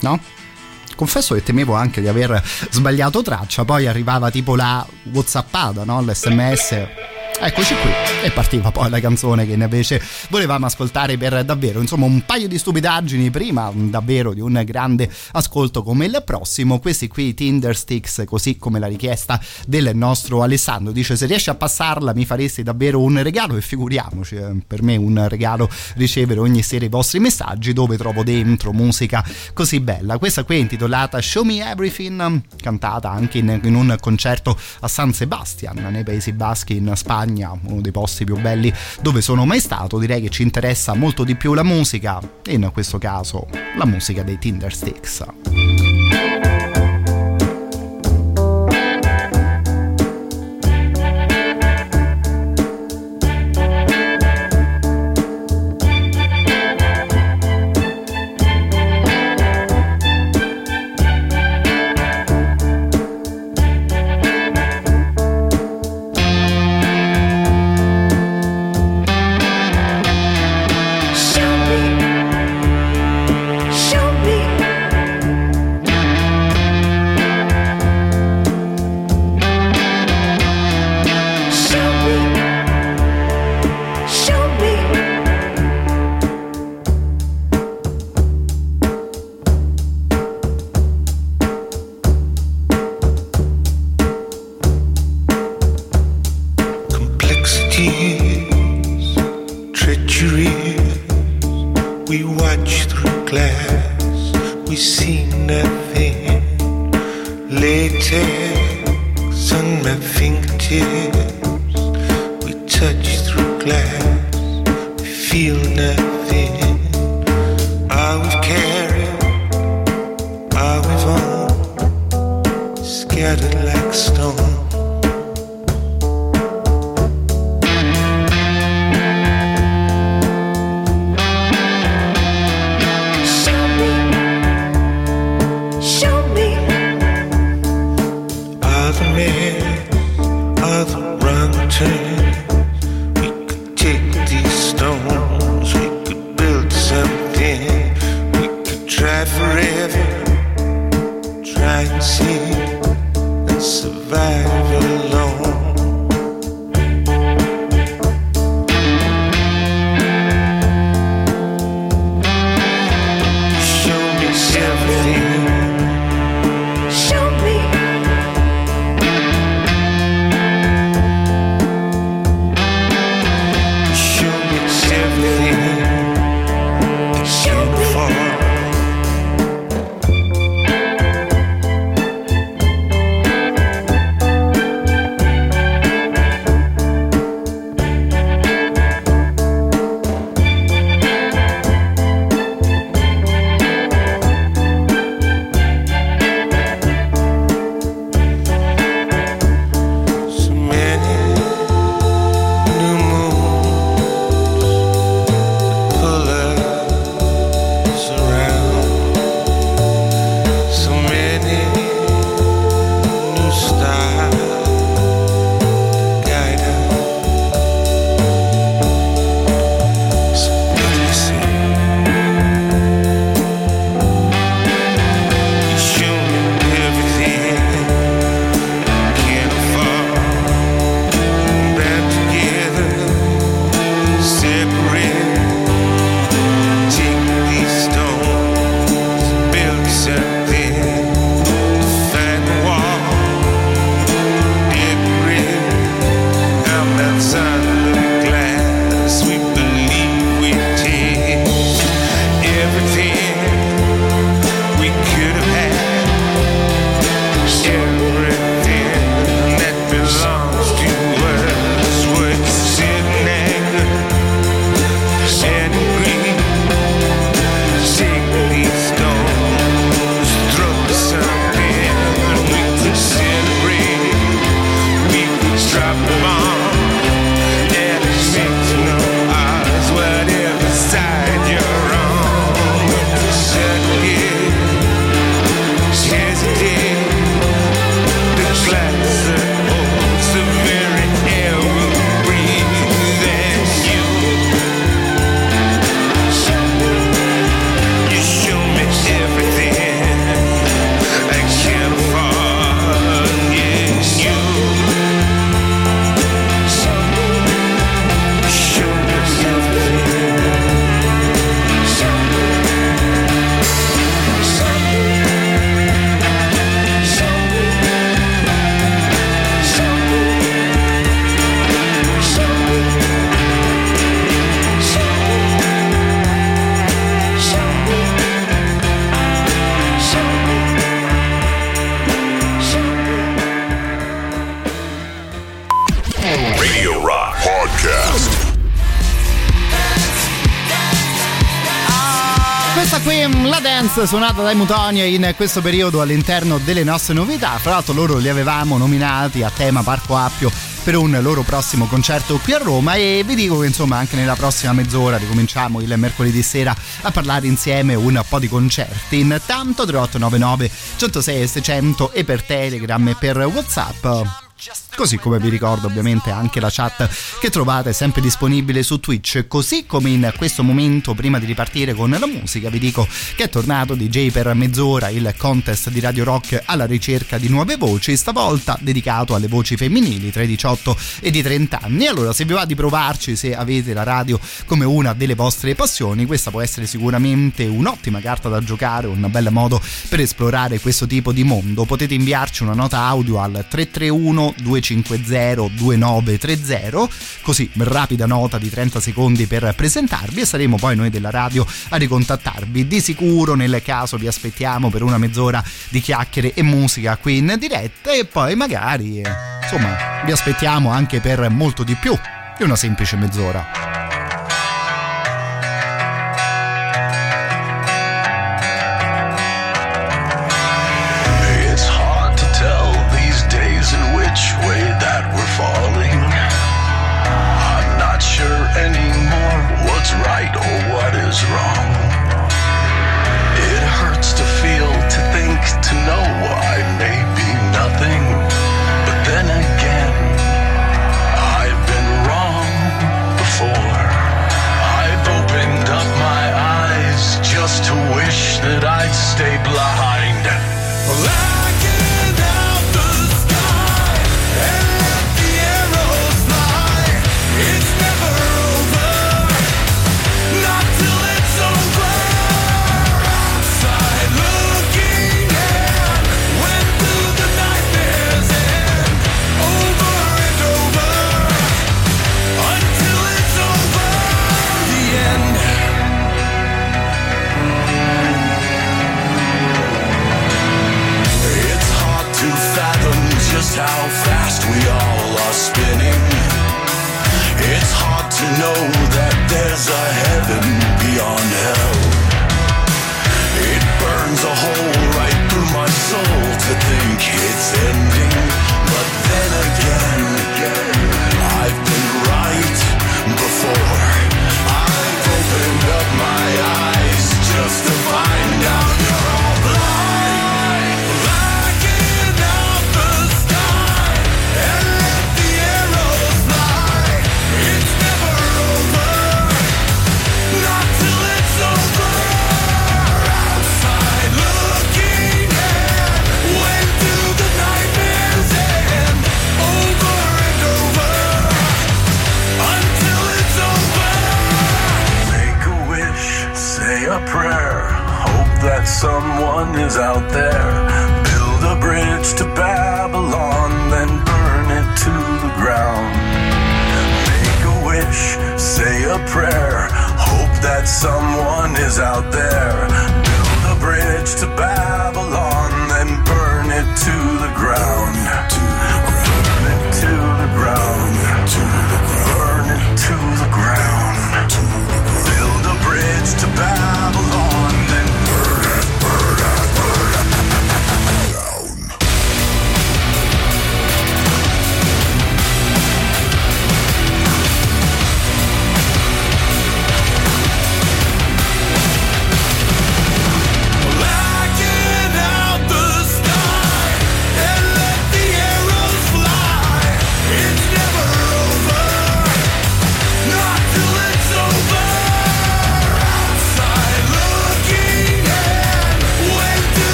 No? Confesso che temevo anche di aver sbagliato traccia, poi arrivava tipo la whatsappata, no? l'sms. Eccoci qui. E partiva poi la canzone che invece volevamo ascoltare per davvero, insomma un paio di stupidaggini prima davvero di un grande ascolto come il prossimo, questi qui Tinder Sticks così come la richiesta del nostro Alessandro, dice se riesci a passarla mi faresti davvero un regalo? E figuriamoci, eh, per me un regalo ricevere ogni sera i vostri messaggi dove trovo dentro musica così bella, questa qui è intitolata Show Me Everything, cantata anche in, in un concerto a San Sebastian nei Paesi Baschi in Spagna uno dei posti più belli dove sono mai stato. Direi che ci interessa molto di più la musica e in questo caso la musica dei Tinder Sticks. Suonata dai Mutonia in questo periodo all'interno delle nostre novità. Fra l'altro loro li avevamo nominati a tema Parco Appio per un loro prossimo concerto qui a Roma e vi dico che insomma anche nella prossima mezz'ora ricominciamo il mercoledì sera a parlare insieme un po' di concerti. Intanto 3899 106 e 600 e per Telegram e per Whatsapp. Così come vi ricordo ovviamente anche la chat che trovate sempre disponibile su Twitch, così come in questo momento prima di ripartire con la musica vi dico che è tornato DJ per mezz'ora il contest di Radio Rock alla ricerca di nuove voci, stavolta dedicato alle voci femminili tra i 18 e i 30 anni. Allora se vi va di provarci, se avete la radio come una delle vostre passioni, questa può essere sicuramente un'ottima carta da giocare, un bel modo per esplorare questo tipo di mondo. Potete inviarci una nota audio al 331 250 2930 così rapida nota di 30 secondi per presentarvi e saremo poi noi della radio a ricontattarvi. Di sicuro nel caso vi aspettiamo per una mezz'ora di chiacchiere e musica qui in diretta e poi magari insomma vi aspettiamo anche per molto di più di una semplice mezz'ora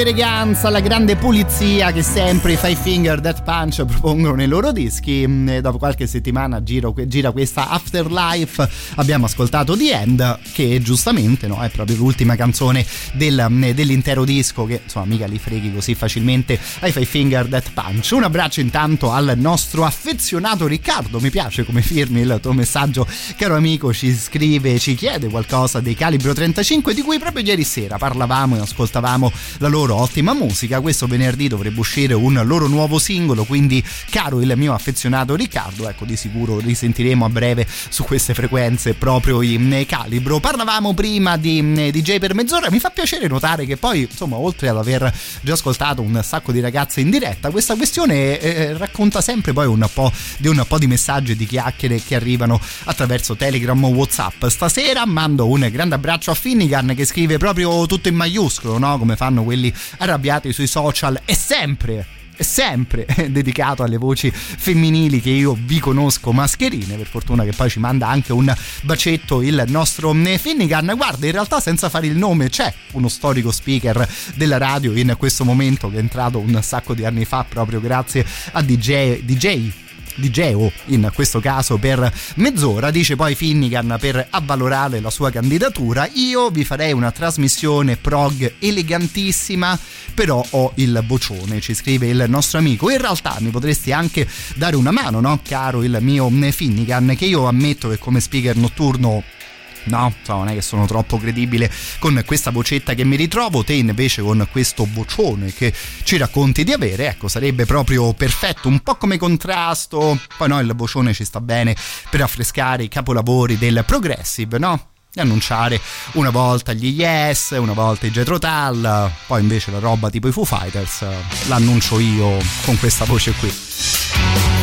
grande eleganza, la grande pulizia che sempre i Five Finger Death Punch propongono nei loro dischi. Mm, e Dopo qualche settimana giro- gira questa Afterlife. Abbiamo ascoltato The End, che giustamente no, è proprio l'ultima canzone del- mm, dell'intero disco, che insomma mica li freghi così facilmente ai Five Finger Death Punch. Un abbraccio intanto al nostro affezionato Riccardo. Mi piace come firmi il tuo messaggio, caro amico. Ci scrive, ci chiede qualcosa dei Calibro 35, di cui proprio ieri sera parlavamo e ascoltavamo la loro ottima musica. Questo venerdì dovrebbe uscire un loro nuovo singolo, quindi caro il mio affezionato Riccardo, ecco di sicuro risentiremo a breve su queste frequenze proprio in calibro. Parlavamo prima di mm, DJ per mezz'ora, mi fa piacere notare che poi insomma oltre ad aver già ascoltato un sacco di ragazze in diretta, questa questione eh, racconta sempre poi un po' di un po' di messaggi di chiacchiere che arrivano attraverso Telegram o Whatsapp. Stasera mando un grande abbraccio a Finnegan che scrive proprio tutto in maiuscolo, no? Come fanno quelli arrabbiati sui social e sempre sempre dedicato alle voci femminili che io vi conosco mascherine per fortuna che poi ci manda anche un bacetto il nostro eh, Finnegan. Guarda in realtà senza fare il nome c'è uno storico speaker della radio in questo momento che è entrato un sacco di anni fa proprio grazie a DJ, DJ di Geo in questo caso per mezz'ora dice poi Finnegan per avvalorare la sua candidatura. Io vi farei una trasmissione prog elegantissima però ho il bocione ci scrive il nostro amico. In realtà mi potresti anche dare una mano no caro il mio Finnegan che io ammetto che come speaker notturno No, non è che sono troppo credibile con questa vocetta che mi ritrovo, te invece con questo vocione che ci racconti di avere, ecco, sarebbe proprio perfetto, un po' come contrasto. Poi no, il vocione ci sta bene per affrescare i capolavori del progressive, no? Annunciare una volta gli Yes, una volta i Jetro Tull, poi invece la roba tipo i Foo Fighters l'annuncio io con questa voce qui.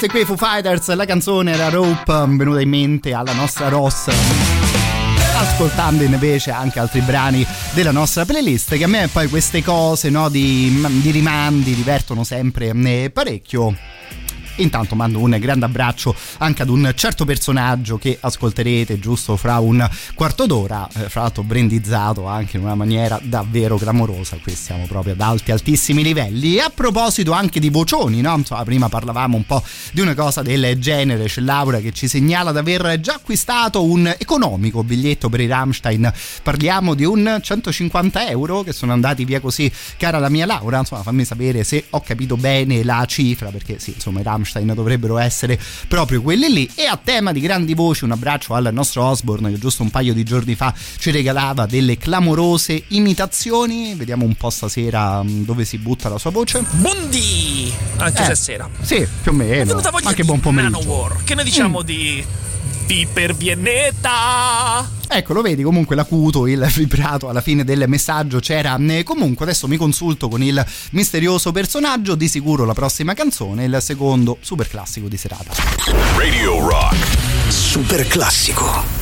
Questi qui Foo Fighters, la canzone era Rope, venuta in mente alla nostra Ross. Ascoltando invece anche altri brani della nostra playlist, che a me poi queste cose no, di, di rimandi divertono sempre eh, parecchio. Intanto mando un grande abbraccio anche ad un certo personaggio che ascolterete giusto fra un quarto d'ora, eh, fra l'altro brandizzato anche in una maniera davvero clamorosa. Qui siamo proprio ad alti, altissimi livelli. E a proposito anche di vocioni, no? Insomma, prima parlavamo un po' di una cosa del genere. C'è Laura che ci segnala di aver già acquistato un economico biglietto per i Rammstein. Parliamo di un 150 euro che sono andati via così, cara la mia Laura. Insomma, fammi sapere se ho capito bene la cifra, perché sì, insomma, i Rammstein dovrebbero essere proprio quelli lì. E a tema di grandi voci, un abbraccio al nostro Osborne che giusto un paio di giorni fa ci regalava delle clamorose imitazioni. Vediamo un po' stasera mm, dove si butta la sua voce. Buondì! Anche Eh, se è sera. Sì, più o meno. Anche buon pomeriggio. Manowar. Che ne diciamo Mm. di Piper Viennetta? Ecco, lo vedi comunque l'acuto, il vibrato alla fine del messaggio c'era. Eh, Comunque adesso mi consulto con il misterioso personaggio, di sicuro la prossima canzone, il secondo super classico di serata. Radio Rock. Super classico.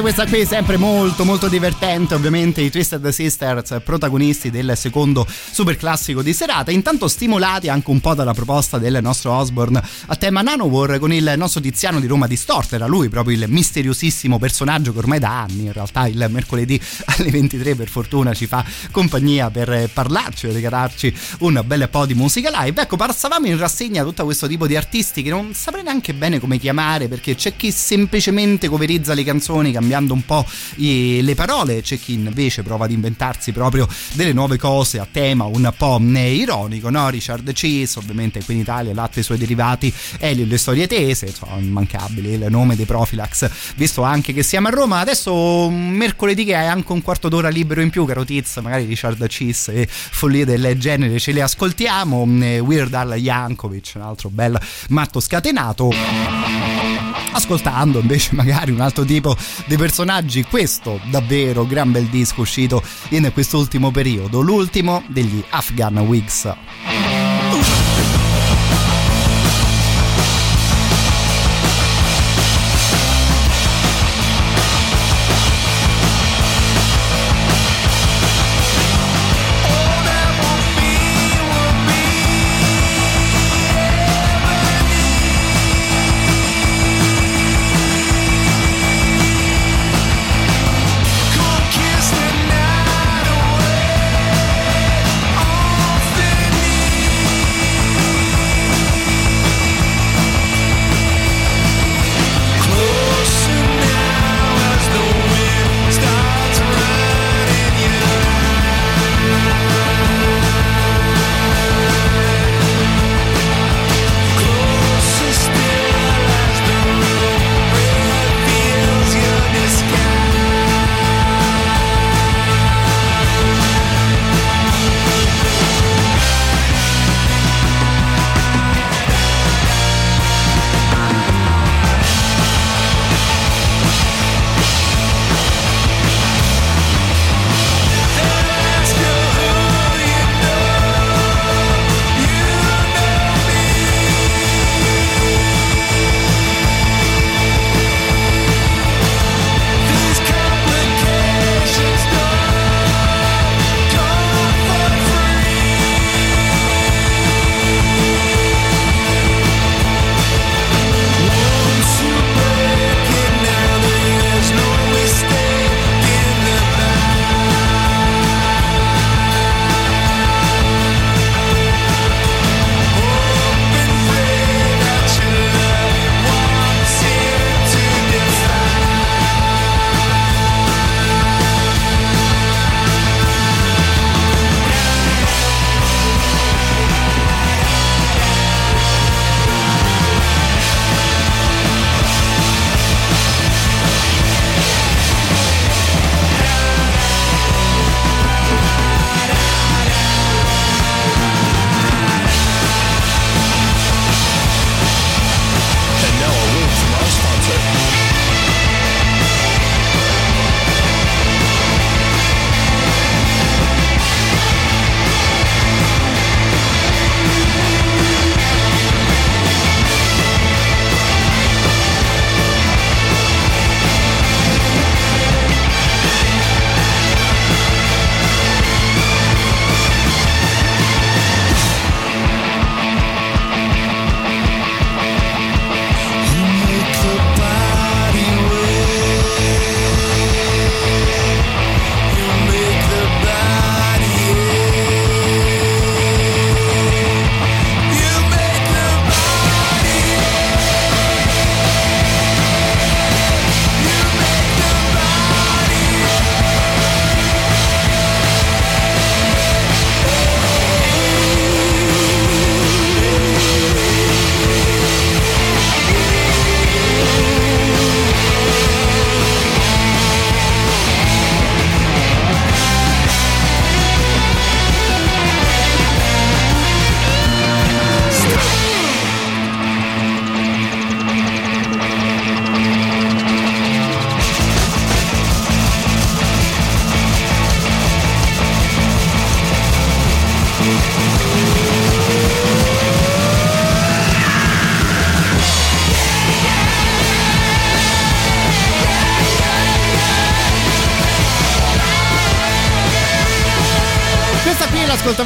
Onestamente questa qui sempre molto molto divertente, ovviamente i Twisted Sisters protagonisti del secondo super classico di serata, intanto stimolati anche un po' dalla proposta del nostro Osborne a tema Nanowar con il nostro Tiziano di Roma Distorta, era lui proprio il misteriosissimo personaggio che ormai da anni, in realtà il mercoledì alle 23 per fortuna ci fa compagnia per parlarci e regalarci un bel po' di musica live. Ecco, passavamo in rassegna tutto questo tipo di artisti che non saprei neanche bene come chiamare perché c'è chi semplicemente coverizza le canzoni cambiando un po' le parole, c'è chi invece prova ad inventarsi proprio delle nuove cose a tema un po' ironico, no? Richard? Chase, ovviamente qui in Italia latte e suoi derivati, Elio le storie tese, insomma, immancabile il nome dei Profilax, visto anche che siamo a Roma, adesso mercoledì che hai anche un quarto d'ora libero in più, caro Tiz, magari Richard Chase e follie del genere ce le ascoltiamo, eh, Weird Al Jankovic, un altro bel matto scatenato ascoltando invece magari un altro tipo di personaggi. Questo davvero gran bel disco uscito in quest'ultimo periodo l'ultimo degli Afghan Wigs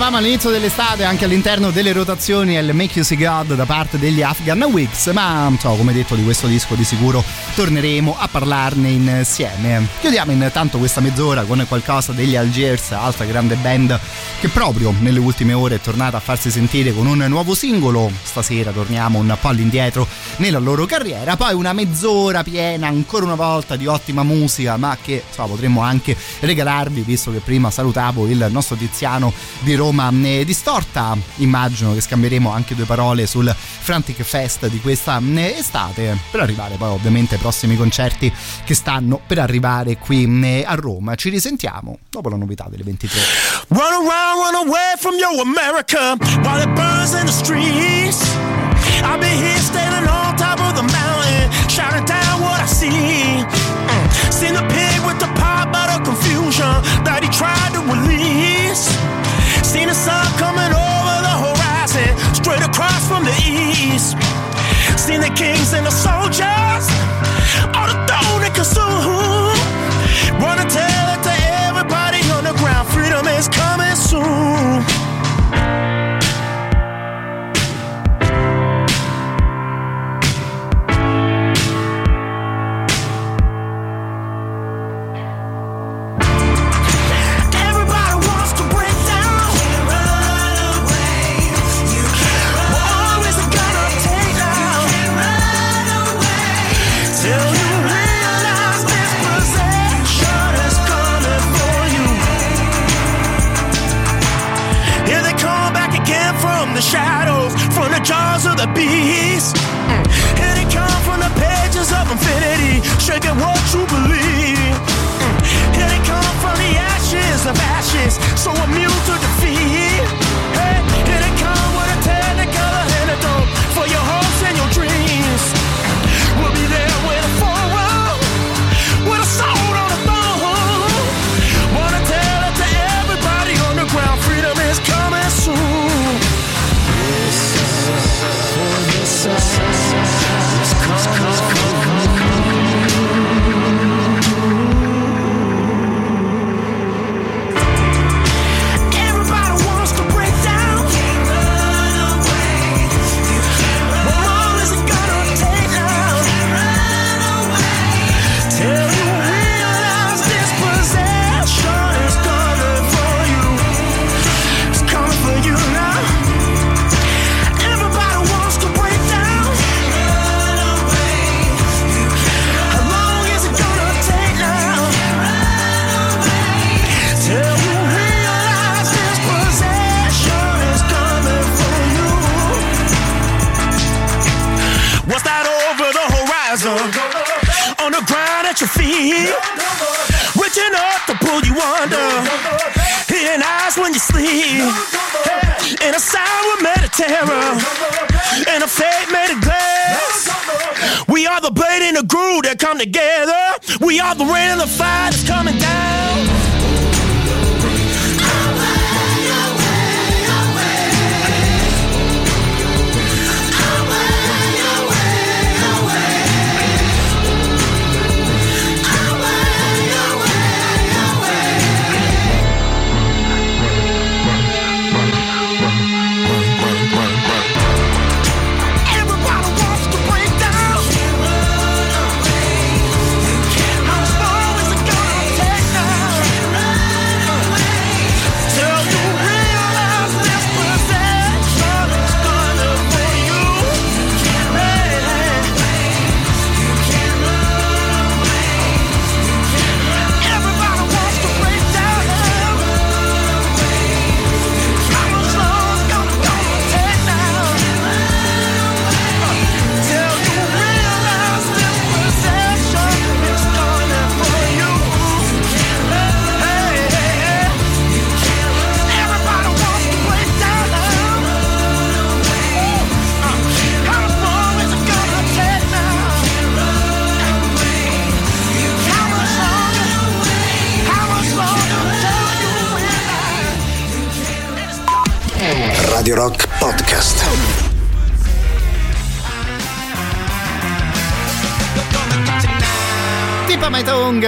ascoltavamo all'inizio dell'estate anche all'interno delle rotazioni è il Make You See God da parte degli Afghan Wigs, ma so, come detto di questo disco di sicuro torneremo a parlarne insieme. Chiudiamo intanto questa mezz'ora con qualcosa degli Algiers, altra grande band che proprio nelle ultime ore è tornata a farsi sentire con un nuovo singolo. Stasera torniamo un po' all'indietro nella loro carriera, poi una mezz'ora piena ancora una volta di ottima musica, ma che so, potremmo anche regalarvi visto che prima salutavo il nostro Tiziano di Roma eh, Distorta. Immagino che scambieremo anche due parole sul Frantic Fest di questa estate per arrivare poi ovviamente ai prossimi concerti che stanno per arrivare qui eh, a Roma. Ci risentiamo dopo la novità delle 23. Run around, run away from your America while it burns in the streets. I'll be here standing on top of the mountain, shouting down what I see. Mm. Seen the pig with the pot butter confusion that he tried to release. Seen the sun coming over the horizon, straight across from the east. Seen the kings and the soldiers, all the thrown and consumed. Wanna tell it to everybody on the ground, freedom is coming soon. From the shadows, from the jaws of the beast. Mm. Here they come from the pages of infinity, shaking what you believe. Mm. Here they come from the ashes of ashes, so immune to defeat. Hey, here they come pull you eyes when you sleep. In a sound made of terror. And a fate made of glass. We are the blade and the groove that come together. We are the rain and the fire that's coming down.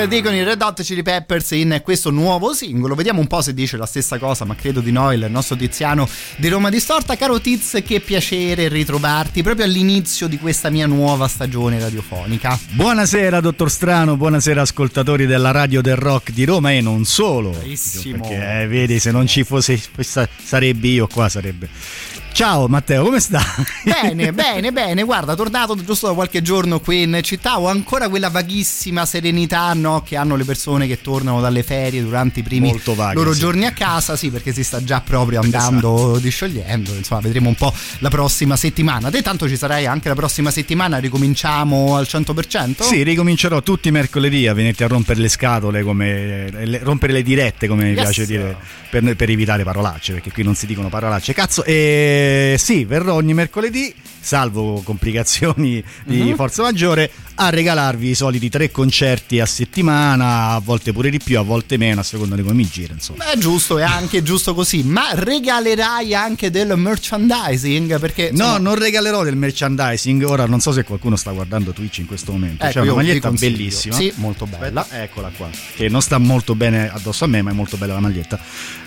Dicono i Red Hot Chili Peppers in questo nuovo singolo. Vediamo un po' se dice la stessa cosa, ma credo di no. Il nostro Tiziano di Roma Distorta. Caro Tiz, che piacere ritrovarti proprio all'inizio di questa mia nuova stagione radiofonica. Buonasera, dottor Strano, buonasera ascoltatori della radio del rock di Roma e non solo. Bravissimo. Perché eh, vedi, se non ci fosse sarebbe io qua sarebbe. Ciao Matteo, come sta? Bene, bene, bene. Guarda, tornato giusto da qualche giorno qui in città. Ho ancora quella vaghissima serenità no, che hanno le persone che tornano dalle ferie durante i primi vaga, loro sì. giorni a casa. Sì, perché si sta già proprio andando disciogliendo. Insomma, vedremo un po' la prossima settimana. Te tanto ci sarai anche la prossima settimana. Ricominciamo al 100%? Sì, ricomincerò tutti i mercoledì a venirti a rompere le scatole, come, le- rompere le dirette, come mi Yes. piace dire, per, per evitare parolacce, perché qui non si dicono parolacce. Cazzo, e sì, verrò ogni mercoledì, salvo complicazioni di Mhm. forza maggiore, a regalarvi i soliti tre concerti a settimana, a volte pure di più, a volte meno, a seconda di come mi gira, insomma. Beh, giusto, è anche giusto così. Ma regalerai anche del merchandising? Perché No, insomma, non regalerò del merchandising. Ora non so se qualcuno sta guardando Twitch in questo momento. Ecco, C'è una maglietta bellissima. Sì, molto bella. Aspetta, eccola qua. Che non sta molto bene addosso a me, ma è molto bella la maglietta.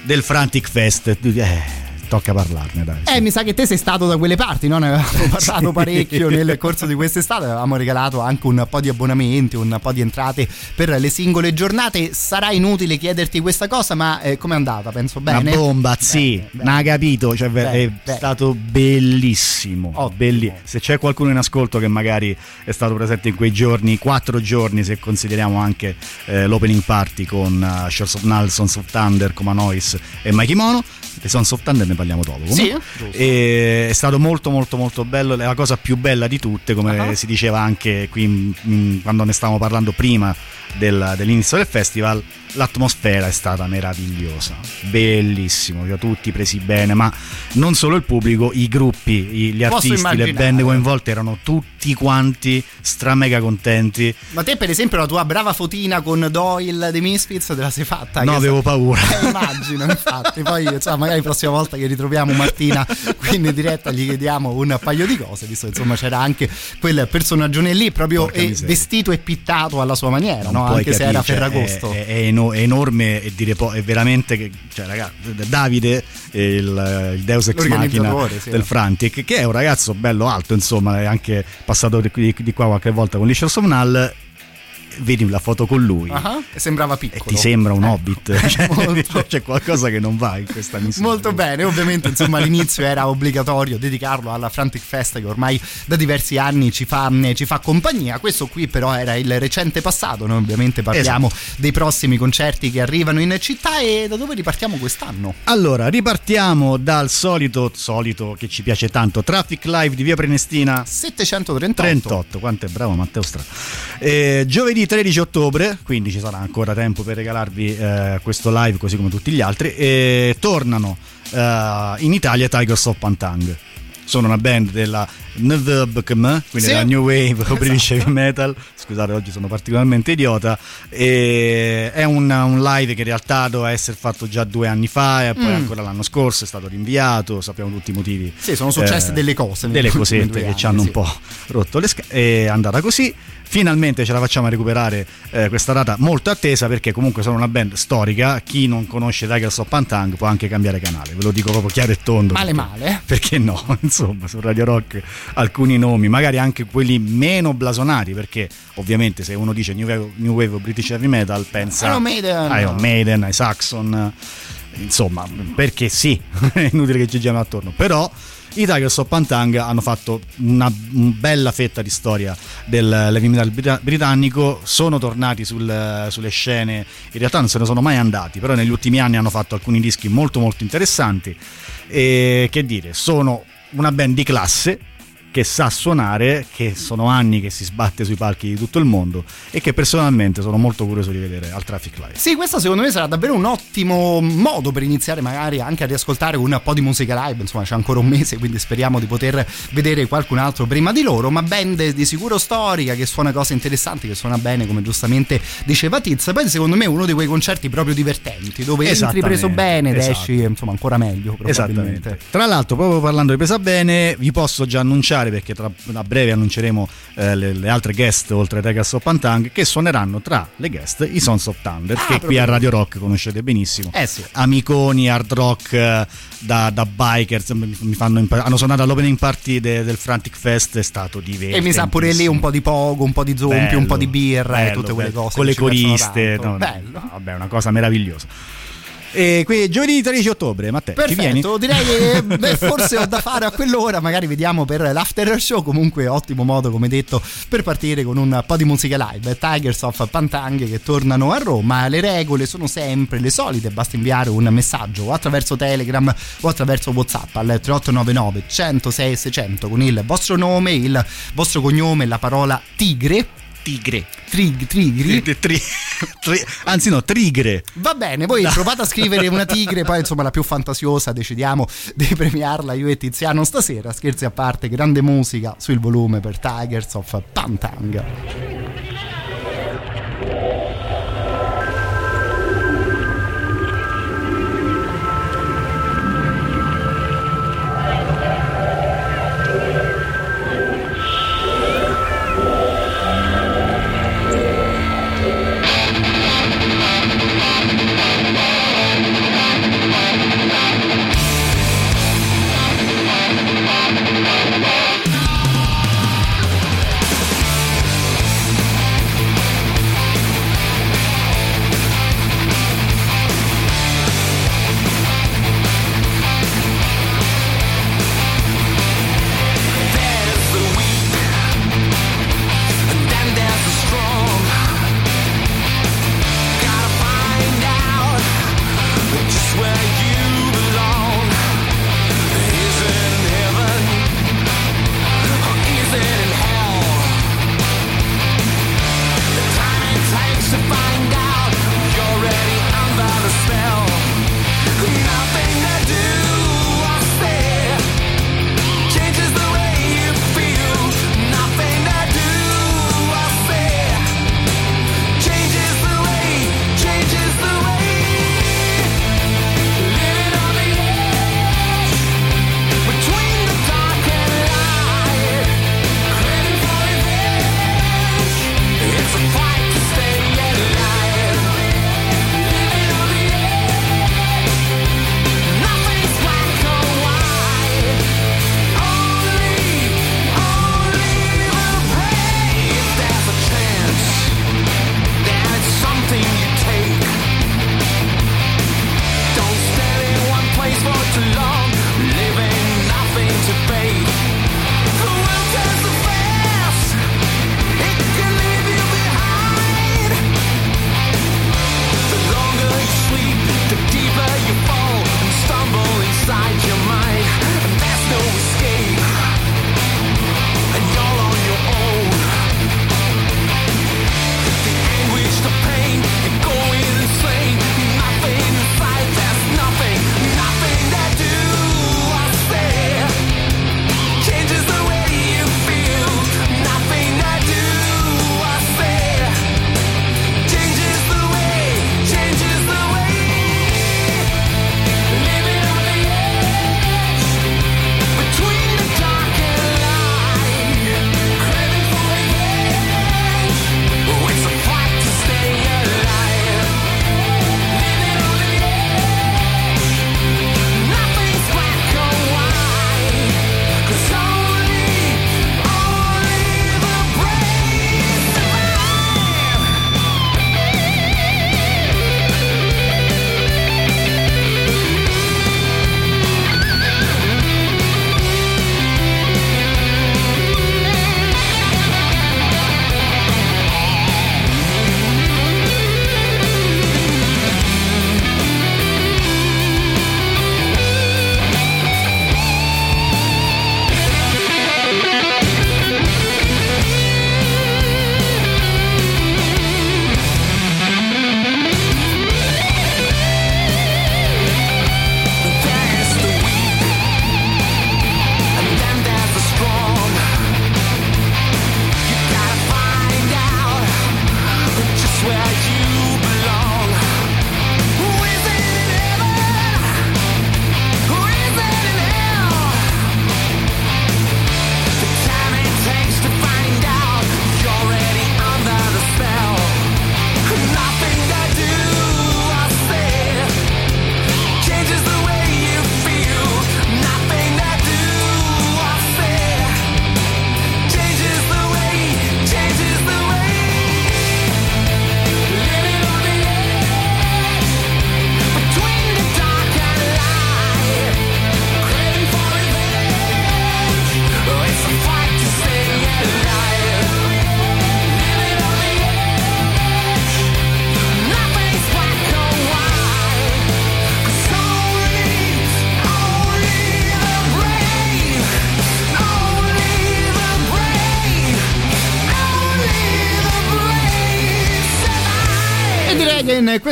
Del Frantic Fest. Eh, tocca parlarne, dai. Eh, mi sa che te sei stato da quelle parti, no? Ne avevamo parlato parecchio nel corso di quest'estate. Avevamo regalato anche un po' di abbonamenti, un po' di entrate per le singole giornate. Sarà inutile chiederti questa cosa, ma eh, com'è andata? Penso bene. Una bomba, sì, non ha capito, cioè, Bene, è bene. stato bellissimo. belli- Se c'è qualcuno in ascolto che magari è stato presente in quei giorni, quattro giorni, se consideriamo anche eh, l'opening party con uh, Shores of Null, Sons of Thunder, Comanois e Mikey Mono, e Sons of Thunder ne parliamo dopo. Sì, è stato molto molto molto bello, è la cosa più bella di tutte, come Ah. si diceva anche qui in- in- quando ne stavamo parlando prima del- dell'inizio del festival, l'atmosfera è stata meravigliosa, bellissimo, cioè, tutti presi bene, ma non solo il pubblico, i gruppi, gli Posso artisti, le band coinvolte erano tutti quanti stra mega contenti. Ma te, per esempio, la tua brava fotina con Doyle dei Misfits te la sei fatta? No, avevo paura. Eh, immagino, infatti. Poi, insomma, magari la prossima volta che ritroviamo Martina qui in diretta gli chiediamo un paio di cose, visto che insomma c'era anche quel personaggio lì, proprio eh, vestito e pittato alla sua maniera, Non no? anche se era capire, cioè, Ferragosto. È, è- è eno- è enorme e dire po- è veramente che, cioè, ragazzi, Davide, eh, il, il Deus ex machina sì. del Frantic, che è un ragazzo bello alto, insomma, è anche passato di, di- di qua qualche volta con l'Isher Somnal. Vedi la foto con lui. Ah, e sembrava piccolo. Ti sembra un hobbit? Cioè, molto. c'è qualcosa che non va in questa missione. Molto bene, ovviamente insomma all'inizio era obbligatorio dedicarlo alla Frantic Fest che ormai da diversi anni ci fa, ci fa compagnia, questo qui però era il recente passato, noi ovviamente parliamo Esatto. dei prossimi concerti che arrivano in città e da dove ripartiamo quest'anno? Allora, ripartiamo dal solito, solito che ci piace tanto, Traffic Live di Via Prenestina 738. 38, quanto è bravo Matteo Stra. Eh, giovedì 13 ottobre, quindi ci sarà ancora tempo per regalarvi eh, questo live così come tutti gli altri. E tornano eh, in Italia Tigers of Pantang. Sono una band della NVBKM, quindi Sì. della New Wave o. British Heavy Metal. Scusate, oggi sono particolarmente idiota. E è un, un live che in realtà doveva essere fatto già due anni fa e poi Mm. ancora l'anno scorso è stato rinviato. Sappiamo tutti i motivi. Sì, sono successe delle cose Delle cosette che anni, ci hanno sì. un po' rotto le scale. È andata così. Finalmente ce la facciamo a recuperare eh, questa data molto attesa perché comunque sono una band storica. Chi non conosce Tigers of Pantang può anche cambiare canale, ve lo dico proprio chiaro e tondo. Male perché- male. Perché no? Insomma, su Radio Rock alcuni nomi, magari anche quelli meno blasonati, perché ovviamente se uno dice New Wave, New Wave o British Heavy Metal pensa Iron Maiden. Iron Maiden, ai Saxon, insomma, perché sì, è inutile che ci giriamo attorno, però i Tigers of Pantang hanno fatto una, bella fetta di storia del heavy metal brita- britannico, sono tornati sul- sulle scene, in realtà non se ne sono mai andati, però negli ultimi anni hanno fatto alcuni dischi molto molto interessanti. E che dire, sono una band di classe che sa suonare, che sono anni che si sbatte sui palchi di tutto il mondo e che personalmente sono molto curioso di vedere al Traffic Live. Sì, questo secondo me sarà davvero un ottimo modo per iniziare magari anche a riascoltare un po' di musica live, insomma c'è ancora un mese quindi speriamo di poter vedere qualcun altro prima di loro, ma band di sicuro storica che suona cose interessanti, che suona bene come giustamente diceva Tiz, poi secondo me è uno di quei concerti proprio divertenti dove entri preso bene ed esatto. esci insomma ancora meglio probabilmente. Esattamente. Tra l'altro, proprio parlando di Pesa Bene, vi posso già annunciare particolare perché tra, a breve annunceremo eh, le, le altre guest oltre ai Tigers of Pantang che suoneranno tra le guest i Sons of Thunder che qui Ah, proprio. a Radio Rock conoscete benissimo. Eh sì. Amiconi, hard rock eh, da, da bikers, mi mi fanno impa- hanno suonato all'opening party de- del Frantic Fest, è stato divertente. E mi sa pure lì un po' di pogo, un po' di zompi, Bello, un po' di birra e bello, tutte quelle bello. cose. Con che le coriste, no, no, vabbè, una cosa meravigliosa. E qui giovedì 13 ottobre, Matteo, ci vieni? Perfetto, direi che beh, forse ho da fare a quell'ora, magari vediamo per l'after show, comunque ottimo modo come detto per partire con un po' di musica live, Tigers of Pantang che tornano a Roma, le regole sono sempre le solite, basta inviare un messaggio o attraverso Telegram o attraverso Whatsapp al 3899 106 600 con il vostro nome, il vostro cognome la parola tigre. Tigre. Trig, trigri. Tri- tri- anzi no, trigre. Va bene, voi provate a scrivere una tigre, poi insomma la più fantasiosa decidiamo di premiarla io e Tiziano stasera. Scherzi a parte, grande musica sul volume per Tigers of Pantang.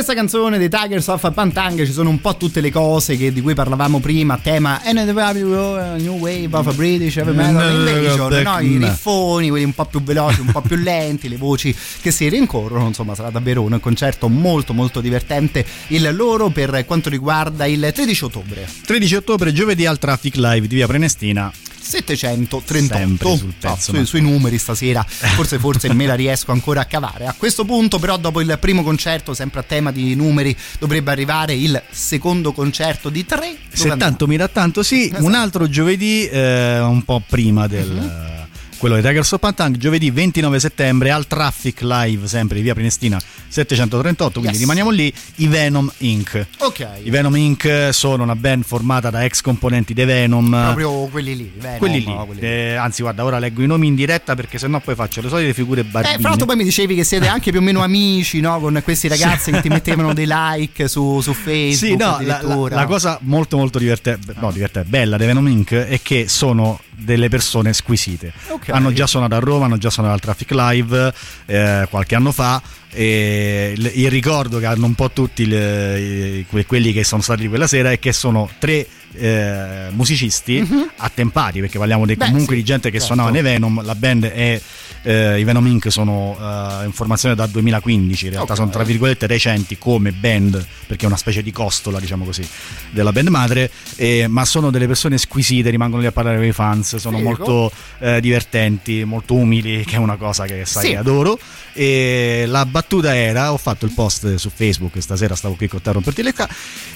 Questa canzone dei Tigers of Pantang ci sono un po' tutte le cose che- di cui parlavamo prima, tema NWO, New Wave of British Heavy Metal Invasion, no? i riffoni, quelli un po' più veloci, un po' più lenti, le voci che si rincorrono, insomma sarà davvero un concerto molto molto divertente il loro per quanto riguarda il 13 ottobre. 13 ottobre, giovedì al Traffic Live di Via Prenestina. 738 Sempre sul No, pezzo, sui, sui numeri stasera forse forse me la riesco ancora a cavare a questo punto però dopo il primo concerto sempre a tema di numeri dovrebbe arrivare il secondo concerto di tre Se tanto mira tanto, sì. Esatto. Un altro giovedì, eh, un po' prima del. Mhm. Quello di Tigers of Pantang, giovedì 29 settembre al Traffic Live, sempre di via Prenestina 738. Quindi Yes. rimaniamo lì. I Venom Inc. ok I Venom Inc. sono una band formata da ex componenti dei Venom. proprio quelli lì Venom, quelli lì. quelli lì. Eh, anzi, guarda, ora leggo i nomi in diretta perché sennò poi faccio le solite figure Eh, barbine. fra l'altro poi mi dicevi che siete anche più o meno amici, no? Con questi ragazzi che ti mettevano dei like su, su Facebook. Sì, no, la, la- la cosa molto molto divertente, no, divertente, bella dei Venom Inc. è che sono delle persone squisite. Ok. Hanno già suonato a Roma, hanno già suonato al Traffic Live eh, qualche anno fa. E il, ricordo che hanno un po' tutti le- quelli che sono stati quella sera è che sono tre eh, musicisti attempati perché parliamo Mhm. Beh, comunque sì, di gente che certo. suonava nei Venom la band è eh, i Venom Inc. sono eh, in formazione da 2015 in realtà Ok. sono tra virgolette recenti come band perché è una specie di costola diciamo così della band madre eh, ma sono delle persone squisite rimangono lì a parlare con i fans sono Figo. molto eh, divertenti molto umili che è una cosa che sai Sì. adoro e la battuta era ho fatto il post su Facebook stasera stavo qui con te a romperti le ca-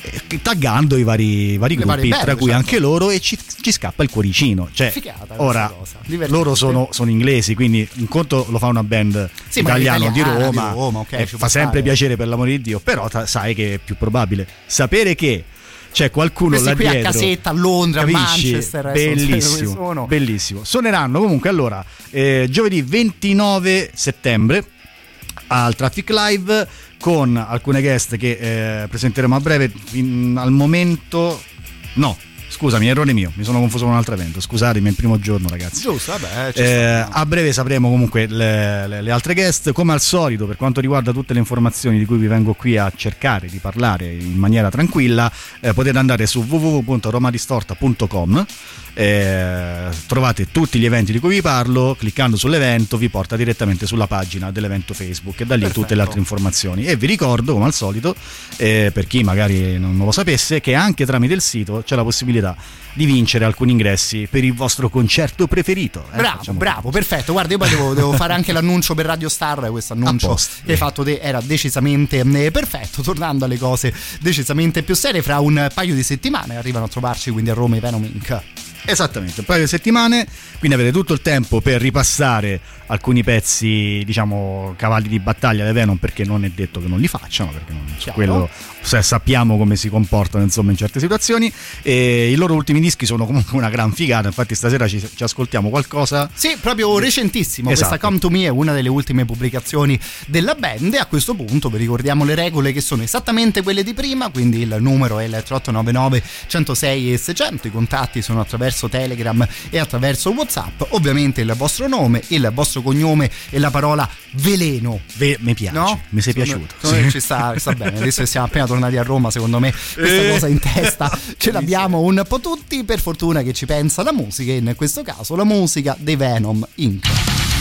eh, taggando i vari, vari gruppi band, tra cui certo. anche loro e ci, ci scappa il cuoricino cioè questa ora loro sono, sono inglesi quindi un conto lo fa una band Sì, italiana di Roma, di Roma, ok, ci fa sempre stare. piacere per l'amore di Dio però ta- sai che è più probabile sapere che c'è qualcuno Questi là qui a dietro casetta, a Londra, a capisci? Manchester, bellissimo sono. bellissimo suoneranno comunque allora eh, giovedì 29 settembre al Traffic Live con alcune guest che eh, presenteremo a breve In- al momento no scusami errore mio mi sono confuso con un altro evento scusatemi è il primo giorno ragazzi Giusto, vabbè, eh, a breve sapremo comunque le, le- le altre guest. Come al solito, per quanto riguarda tutte le informazioni di cui vi vengo qui a cercare di parlare in maniera tranquilla, eh, potete andare su www.romadistorta.com. eh, trovate tutti gli eventi di cui vi parlo. Cliccando sull'evento, vi porta direttamente sulla pagina dell'evento Facebook e da lì tutte le altre informazioni. E vi ricordo, come al solito, eh, per chi magari non lo sapesse, che anche tramite il sito c'è la possibilità di vincere alcuni ingressi per il vostro concerto preferito. eh, Bravo, bravo, perfetto. Guarda, io poi devo, devo fare anche l'annuncio per Radio Star. Questo annuncio che hai fatto te era decisamente eh, perfetto. Tornando alle cose decisamente più serie, fra un paio di settimane arrivano a trovarci quindi a Roma i Venom Inc. Esattamente, un paio di settimane, quindi avete tutto il tempo per ripassare alcuni pezzi, diciamo, cavalli di battaglia dei Venom, perché non è detto che non li facciano, perché non, Chiaro. quello sappiamo come si comportano insomma in certe situazioni. E I loro ultimi dischi sono comunque una gran figata, infatti stasera ci, ci ascoltiamo qualcosa. Sì, proprio recentissimo. Esatto. Questa Come to Me è una delle ultime pubblicazioni della band. E a questo punto vi ricordiamo le regole che sono esattamente quelle di prima. Quindi il numero è il 3899 106 e 600. I contatti sono attraverso Telegram e attraverso WhatsApp. Ovviamente il vostro nome, il vostro cognome e la parola veleno. Ve- mi piace, No? mi sei piaciuto. Sì. Ci sta, sta bene. Adesso che siamo appena tornati a Roma, secondo me questa Eh. cosa in testa ce l'abbiamo un po' tutti. Per fortuna che ci pensa la musica, e in questo caso la musica dei Venom Inc.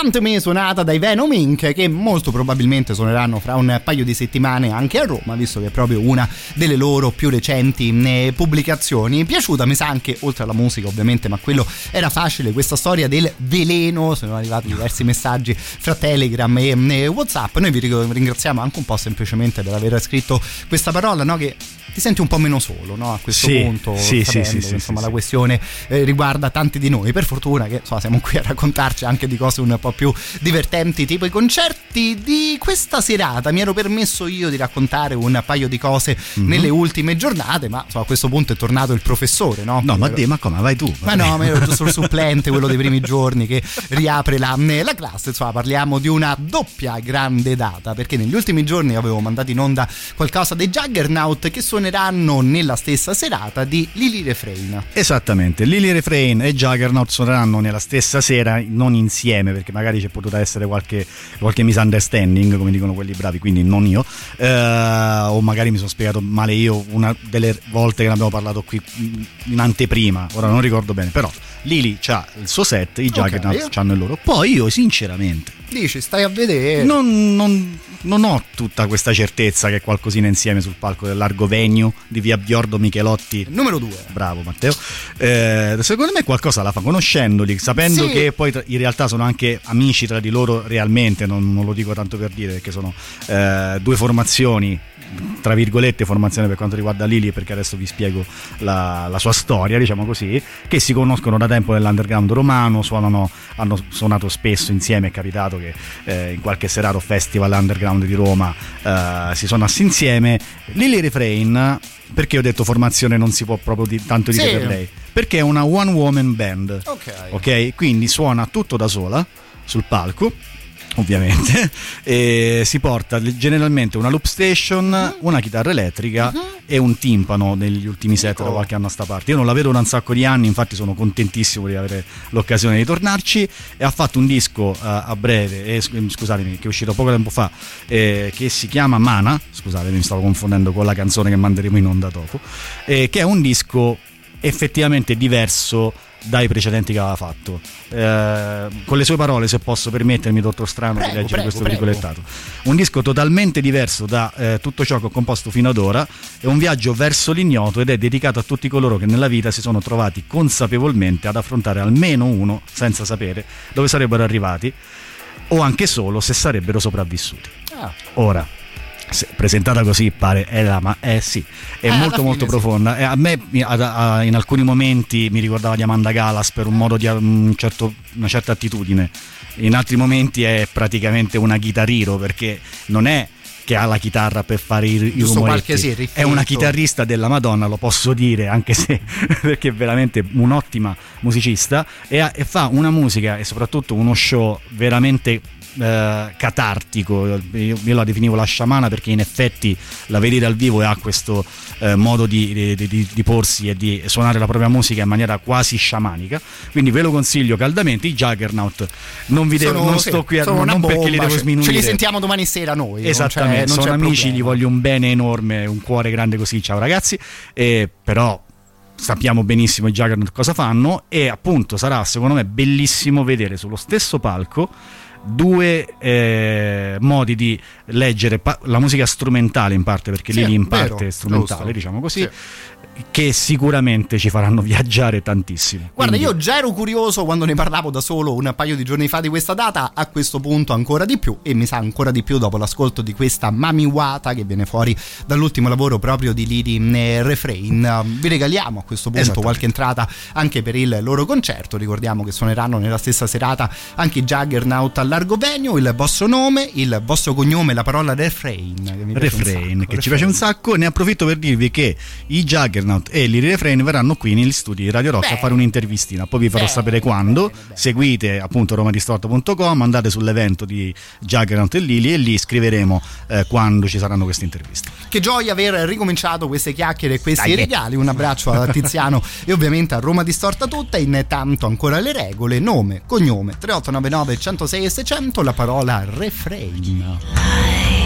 Come to Me suonata dai Venom Inc. che molto probabilmente suoneranno fra un paio di settimane anche a Roma, visto che è proprio una delle loro più recenti eh, pubblicazioni. Piaciuta, mi sa anche, oltre alla musica ovviamente, ma quello era facile, questa storia del veleno, sono arrivati diversi messaggi fra Telegram e, e Whatsapp. Noi vi ringraziamo anche un po' semplicemente per aver scritto questa parola, no? Che ti senti un po' meno solo no? a questo Sì, punto, sì, sapendo sì, sì, insomma sì, la questione eh, riguarda tanti di noi. Per fortuna che insomma, siamo qui a raccontarci anche di cose un po' più divertenti, tipo i concerti di questa serata. Mi ero permesso io di raccontare un paio di cose Mhm. nelle ultime giornate, ma insomma, a questo punto è tornato il professore, no? No, ma, di- ma come? Vai tu. Ma no, ma ero giusto il supplente, quello dei primi giorni che riapre la, la classe. Insomma, parliamo di una doppia grande data. Perché negli ultimi giorni avevo mandato in onda qualcosa dei Juggernaut che suoneranno nella stessa serata di Lily Refrain. Esattamente, Lily Refrain e Juggernaut suoneranno nella stessa sera, non insieme, perché magari c'è potuta essere qualche, qualche misunderstanding, come dicono quelli bravi, quindi non io, Eh, o magari mi sono spiegato male io una delle volte che ne abbiamo parlato qui in anteprima, ora non ricordo bene, però Lily ha il suo set, i Juggernaut hanno il loro. Poi io sinceramente Dici, stai a vedere. non, non- non ho tutta questa certezza che qualcosina insieme sul palco del largo venue di via Biordo Michelotti. Numero 2. Bravo Matteo. Eh, secondo me qualcosa la fa conoscendoli, sapendo Sì. che poi in realtà sono anche amici tra di loro realmente, non, non lo dico tanto per dire perché sono eh, due formazioni tra virgolette formazione per quanto riguarda Lili perché adesso vi spiego la, la sua storia diciamo così che si conoscono da tempo nell'underground romano suonano, hanno suonato spesso insieme è capitato che eh, in qualche serata o festival underground di Roma eh, si suonasse insieme Lily Refrain perché ho detto formazione non si può proprio di- tanto dire Sì. per lei perché è una one woman band Ok. ok quindi suona tutto da sola sul palco ovviamente e si porta generalmente una loop station Mhm. una chitarra elettrica e un timpano negli ultimi set da qualche anno a sta parte. Io non la vedo da un sacco di anni infatti sono contentissimo di avere l'occasione di tornarci. E ha fatto un disco eh, a breve eh, sc- scusatemi che è uscito poco tempo fa eh, che si chiama Mana scusatemi mi stavo confondendo con la canzone che manderemo in onda dopo eh, che è un disco effettivamente diverso dai precedenti che aveva fatto. Eh, con le sue parole, se posso permettermi, dottor Strano, Prego, di leggere prego, questo prego. virgolettato. Un disco totalmente diverso da eh, tutto ciò che ho composto fino ad ora, è un viaggio verso l'ignoto ed è dedicato a tutti coloro che nella vita si sono trovati consapevolmente ad affrontare almeno uno senza sapere dove sarebbero arrivati o anche solo se sarebbero sopravvissuti. Ah. Ora, presentata così pare è la ma eh sì è Eh, molto molto sì. profonda. E a me a- a- in alcuni momenti mi ricordava di Amanda Galas per un modo di un certo- una certa attitudine. In altri momenti è praticamente una chitarriro perché non è che ha la chitarra per fare i, i rumoretti sì, è una chitarrista della Madonna lo posso dire anche se perché è veramente un'ottima musicista e, ha- e fa una musica e soprattutto uno show veramente eh, catartico io, io la definivo la sciamana perché in effetti la vedi dal vivo e ha questo eh, modo di, di- di- di porsi e di suonare la propria musica in maniera quasi sciamanica quindi ve lo consiglio caldamente i Juggernaut non vi devo, Sono- non sto qui a, non una perché li bomba, devo sminuire Ce li sentiamo domani sera noi. c'è- Esattamente, non c'è sono amici, problema. gli voglio un bene enorme, un cuore grande così, ciao ragazzi, e però sappiamo benissimo i Juggernaut cosa fanno e appunto sarà secondo me bellissimo vedere sullo stesso palco due eh, modi di leggere pa- la musica strumentale in parte perché Sì, lì in vero, parte è strumentale giusto. diciamo così Sì. Che sicuramente ci faranno viaggiare tantissimo Guarda, Quindi- io già ero curioso quando ne parlavo da solo un paio di giorni fa di questa data, a questo punto ancora di più e mi sa ancora di più dopo l'ascolto di questa Mami Wata che viene fuori dall'ultimo lavoro proprio di Liri eh, Refrain. Eh, Vi regaliamo a questo punto qualche entrata anche per il loro concerto, ricordiamo che suoneranno nella stessa serata anche i Juggernaut al largo venue, il vostro nome, il vostro cognome, la parola refrain. Che mi Refrain che ci piace un sacco ne approfitto per dirvi che i Juggernaut e l'Iri Refrain verranno qui negli studi di Radio Rock a Bene. fare un'intervistina poi vi farò Bene, sapere quando seguite appunto romadistorto.com andate sull'evento di Juggernaut e Lili e lì scriveremo eh, quando ci saranno queste interviste Che gioia aver ricominciato queste chiacchiere e questi Dai. regali. Un abbraccio a Tiziano e ovviamente a Roma Distorta tutta. Intanto ancora le regole: nome, cognome 3899 106 e 600, la parola refrain.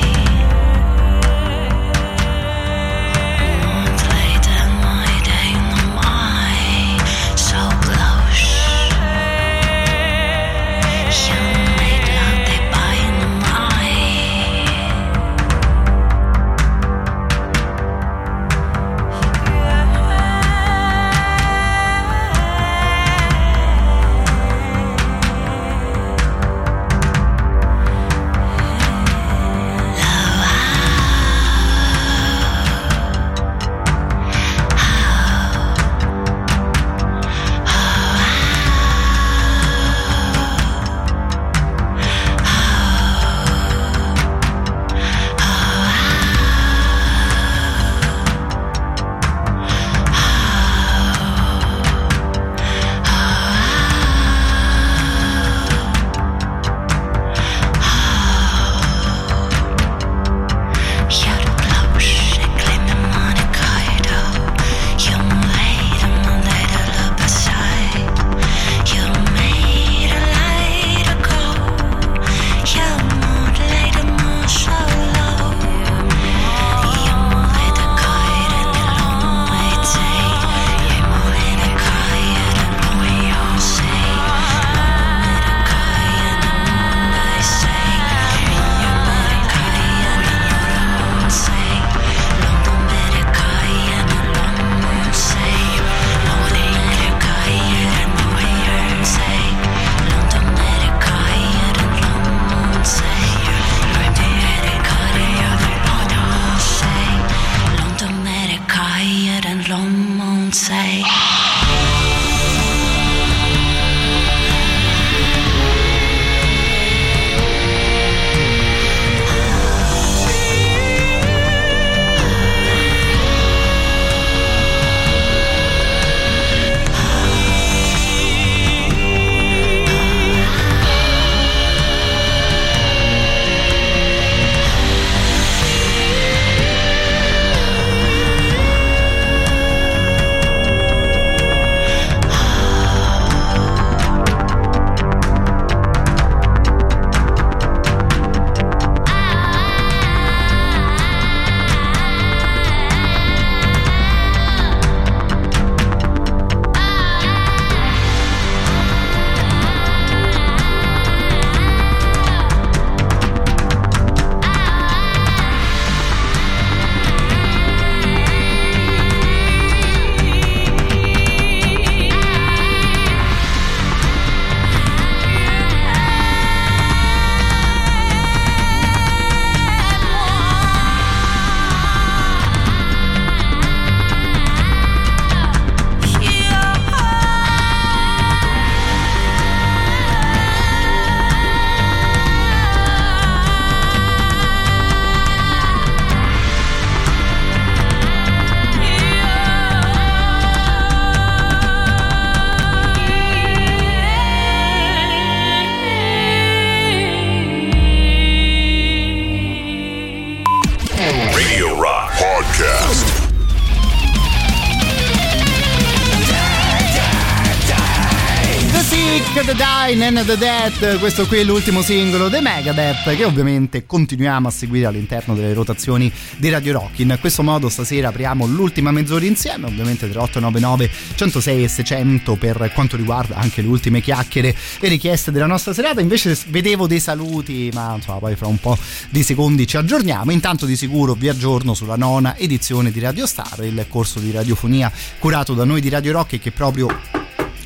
And the Dead, questo qui è l'ultimo singolo dei Megadeth che ovviamente continuiamo a seguire all'interno delle rotazioni di Radio Rock. In questo modo stasera apriamo l'ultima mezz'ora insieme, ovviamente 3899 106 e 600 per quanto riguarda anche le ultime chiacchiere e richieste della nostra serata. Invece vedevo dei saluti, ma insomma poi fra un po' di secondi ci aggiorniamo. Intanto di sicuro vi aggiorno sulla nona edizione di Radio Star, il corso di radiofonia curato da noi di Radio Rock e che proprio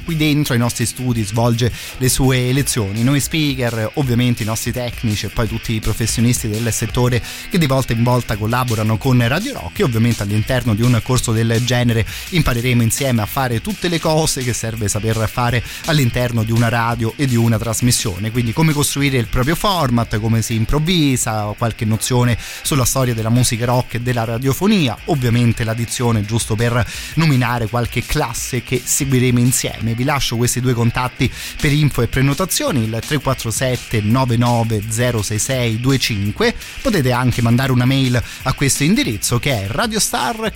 qui dentro ai nostri studi svolge le sue lezioni. Noi speaker, ovviamente i nostri tecnici e poi tutti i professionisti del settore che di volta in volta collaborano con Radio Rock e ovviamente all'interno di un corso del genere impareremo insieme a fare tutte le cose che serve saper fare all'interno di una radio e di una trasmissione. Quindi come costruire il proprio format, come si improvvisa, qualche nozione sulla storia della musica rock e della radiofonia, ovviamente l'addizione giusto per nominare qualche classe che seguiremo insieme vi lascio questi due contatti per info e prenotazioni il 347 99066 25 potete anche mandare una mail a questo indirizzo che è radiostar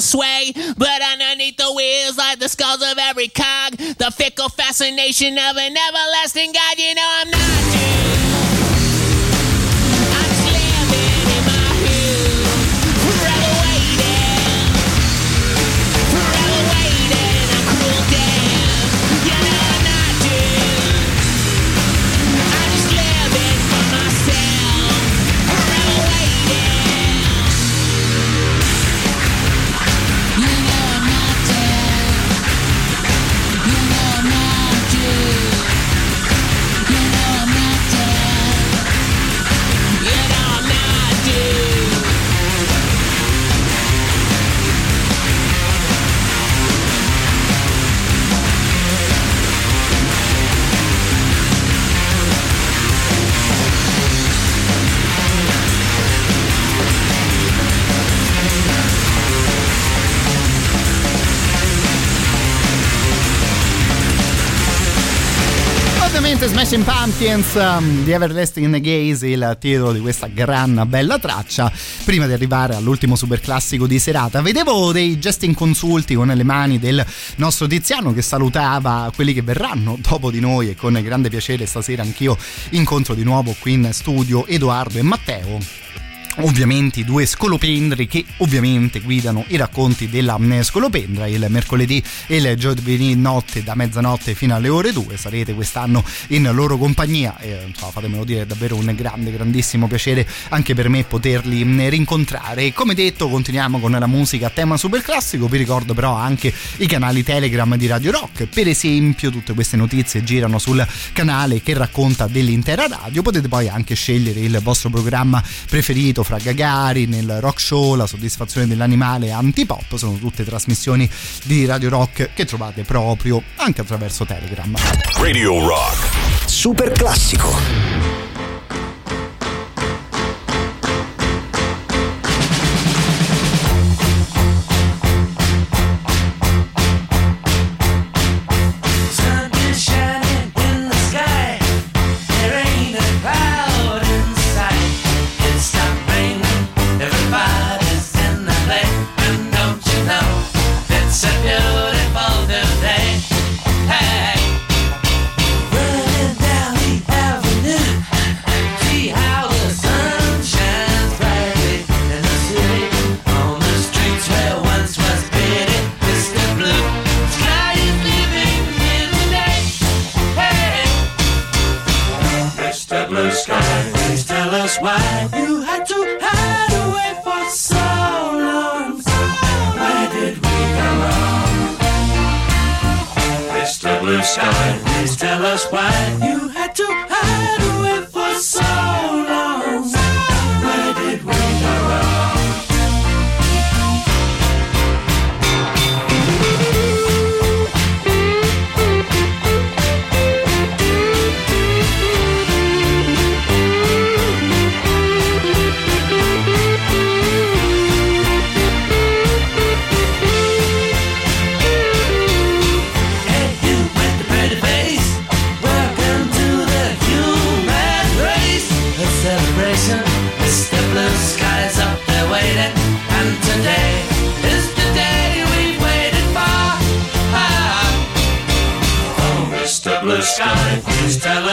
sentimental sway. But underneath the wheels, like the skulls of every cog, the fickle fascination of an everlasting God. You know I'm not. Ovviamente Smashing Pumpkins um, di Everlasting Gaze, il titolo di questa gran bella traccia. Prima di arrivare all'ultimo super classico di serata, vedevo dei gesti inconsulti con le mani del nostro Tiziano che salutava quelli che verranno dopo di noi e con grande piacere stasera anch'io incontro di nuovo qui in studio Edoardo e Matteo ovviamente i due scolopendri che ovviamente guidano i racconti della scolopendra. Il mercoledì e il giovedì notte da mezzanotte fino alle ore 2 sarete quest'anno in loro compagnia. E insomma, fatemelo dire è davvero un grande grandissimo piacere anche per me poterli rincontrare. E come detto continuiamo con la musica a tema super classico vi ricordo però anche i canali telegram di Radio Rock. Per esempio tutte queste notizie girano sul canale che racconta dell'intera radio. Potete poi anche scegliere il vostro programma preferito fra Gagari, nel rock show, la soddisfazione dell'animale antipop, sono tutte trasmissioni di Radio Rock che trovate proprio anche attraverso Telegram. Radio Rock. Super classico. Tell us why you had to hide away for so long. Where did we go wrong? Mr. Blue Sky, please tell us why you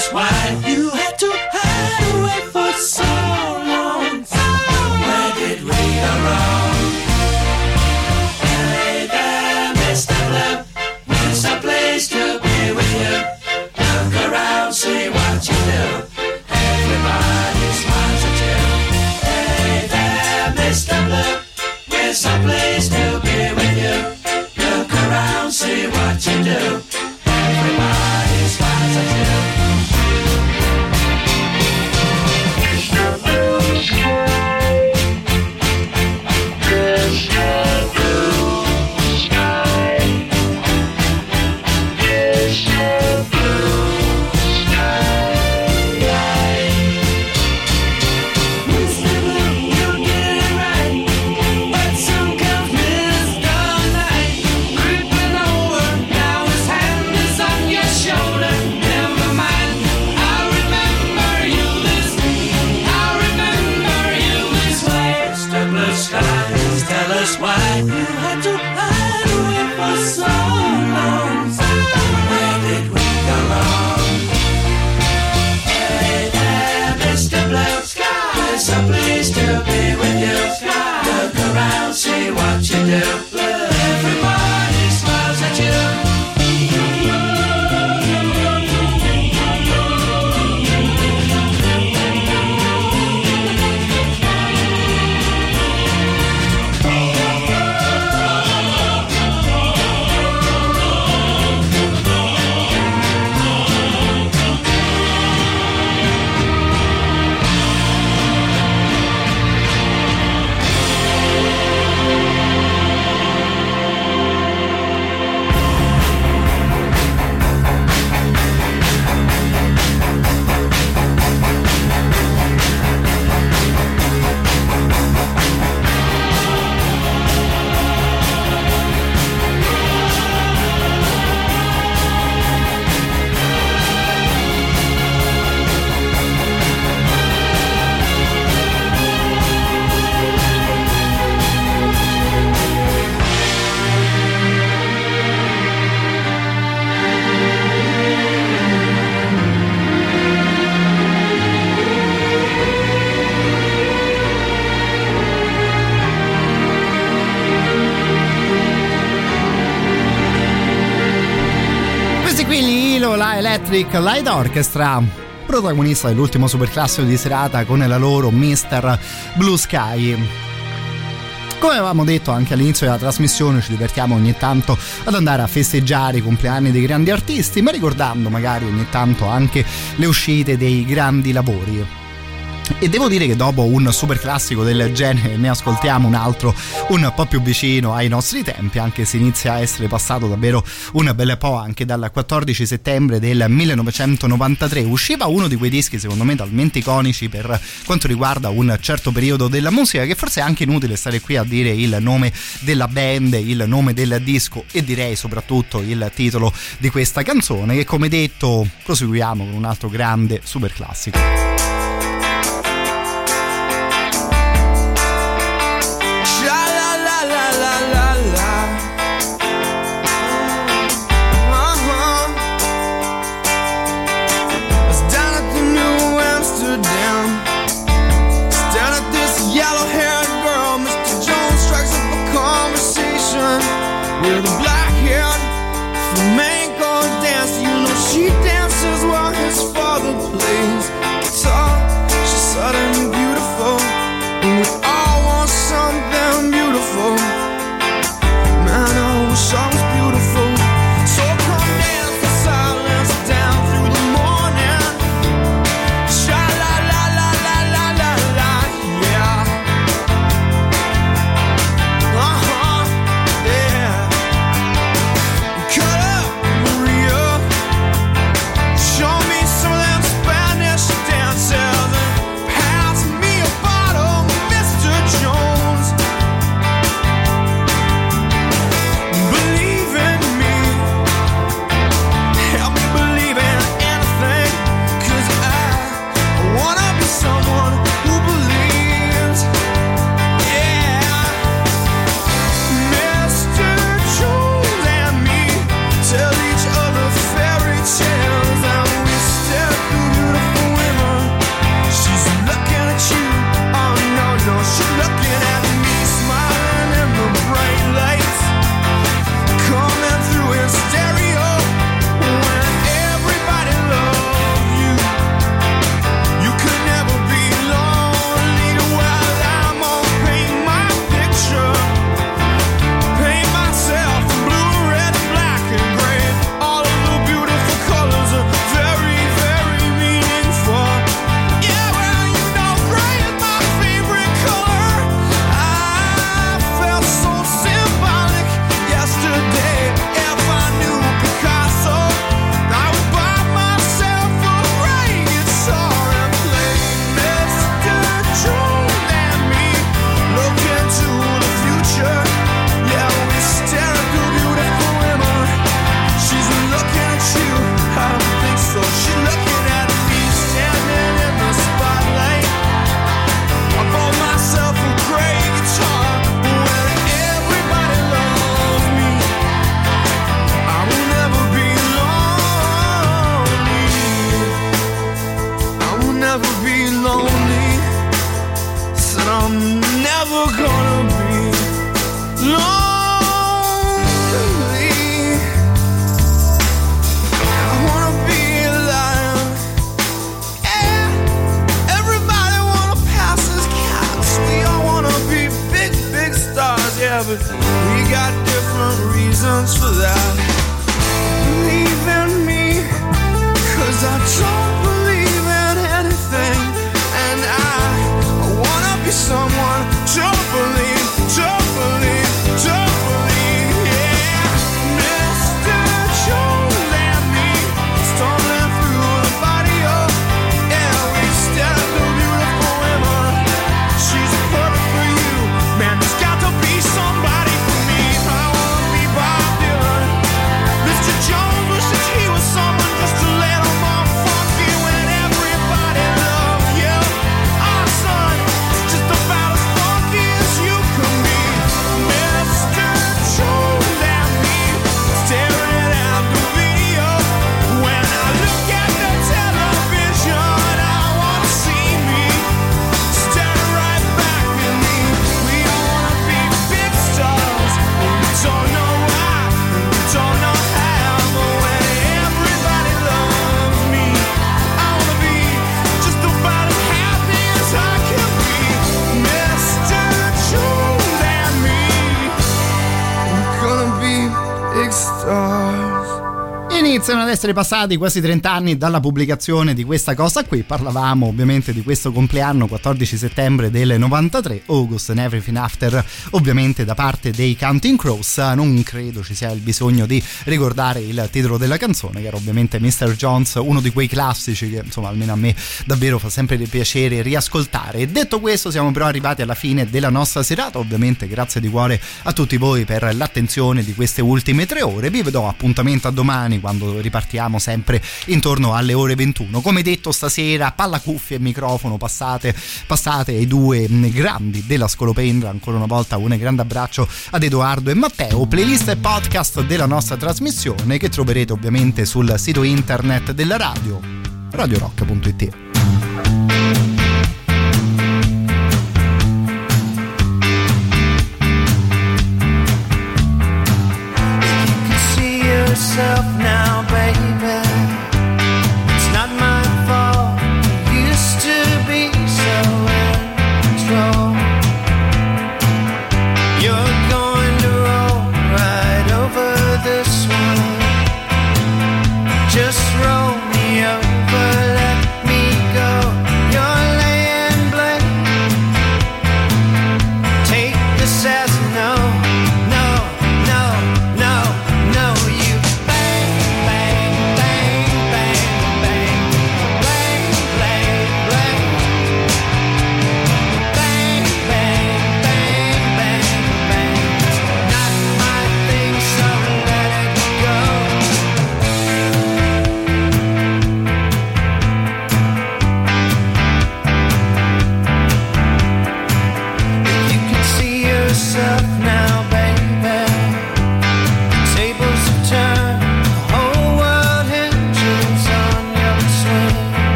please tell us why Electric Light Orchestra, protagonista dell'ultimo superclassico di serata con la loro Mr. Blue Sky. Come avevamo detto anche all'inizio della trasmissione, ci divertiamo ogni tanto ad andare a festeggiare i compleanni dei grandi artisti, ma ricordando magari ogni tanto anche le uscite dei grandi lavori. E devo dire che dopo un super classico del genere ne ascoltiamo un altro un po' più vicino ai nostri tempi, anche se inizia a essere passato davvero un bel po' anche dal 14 settembre del 1993. Usciva uno di quei dischi secondo me talmente iconici per quanto riguarda un certo periodo della musica che forse è anche inutile stare qui a dire il nome della band, il nome del disco e direi soprattutto il titolo di questa canzone che come detto proseguiamo con un altro grande super classico. Essere passati quasi 30 anni dalla pubblicazione di questa cosa qui. Parlavamo ovviamente di questo compleanno 14 settembre del 93, August and Everything After, ovviamente da parte dei Counting Crows. Non credo ci sia il bisogno di ricordare il titolo della canzone, che era ovviamente Mr. Jones, uno di quei classici che insomma almeno a me davvero fa sempre piacere riascoltare. Detto questo, siamo però arrivati alla fine della nostra serata. Ovviamente, grazie di cuore a tutti voi per l'attenzione di queste ultime tre ore. Vi do appuntamento a domani quando ripartiamo sempre intorno alle ore 21. Come detto, stasera palla cuffie e microfono passate, passate ai due grandi della Scolopendra. Ancora una volta un grande abbraccio ad Edoardo e Matteo. Playlist e podcast della nostra trasmissione che troverete ovviamente sul sito internet della radio radiorock.it.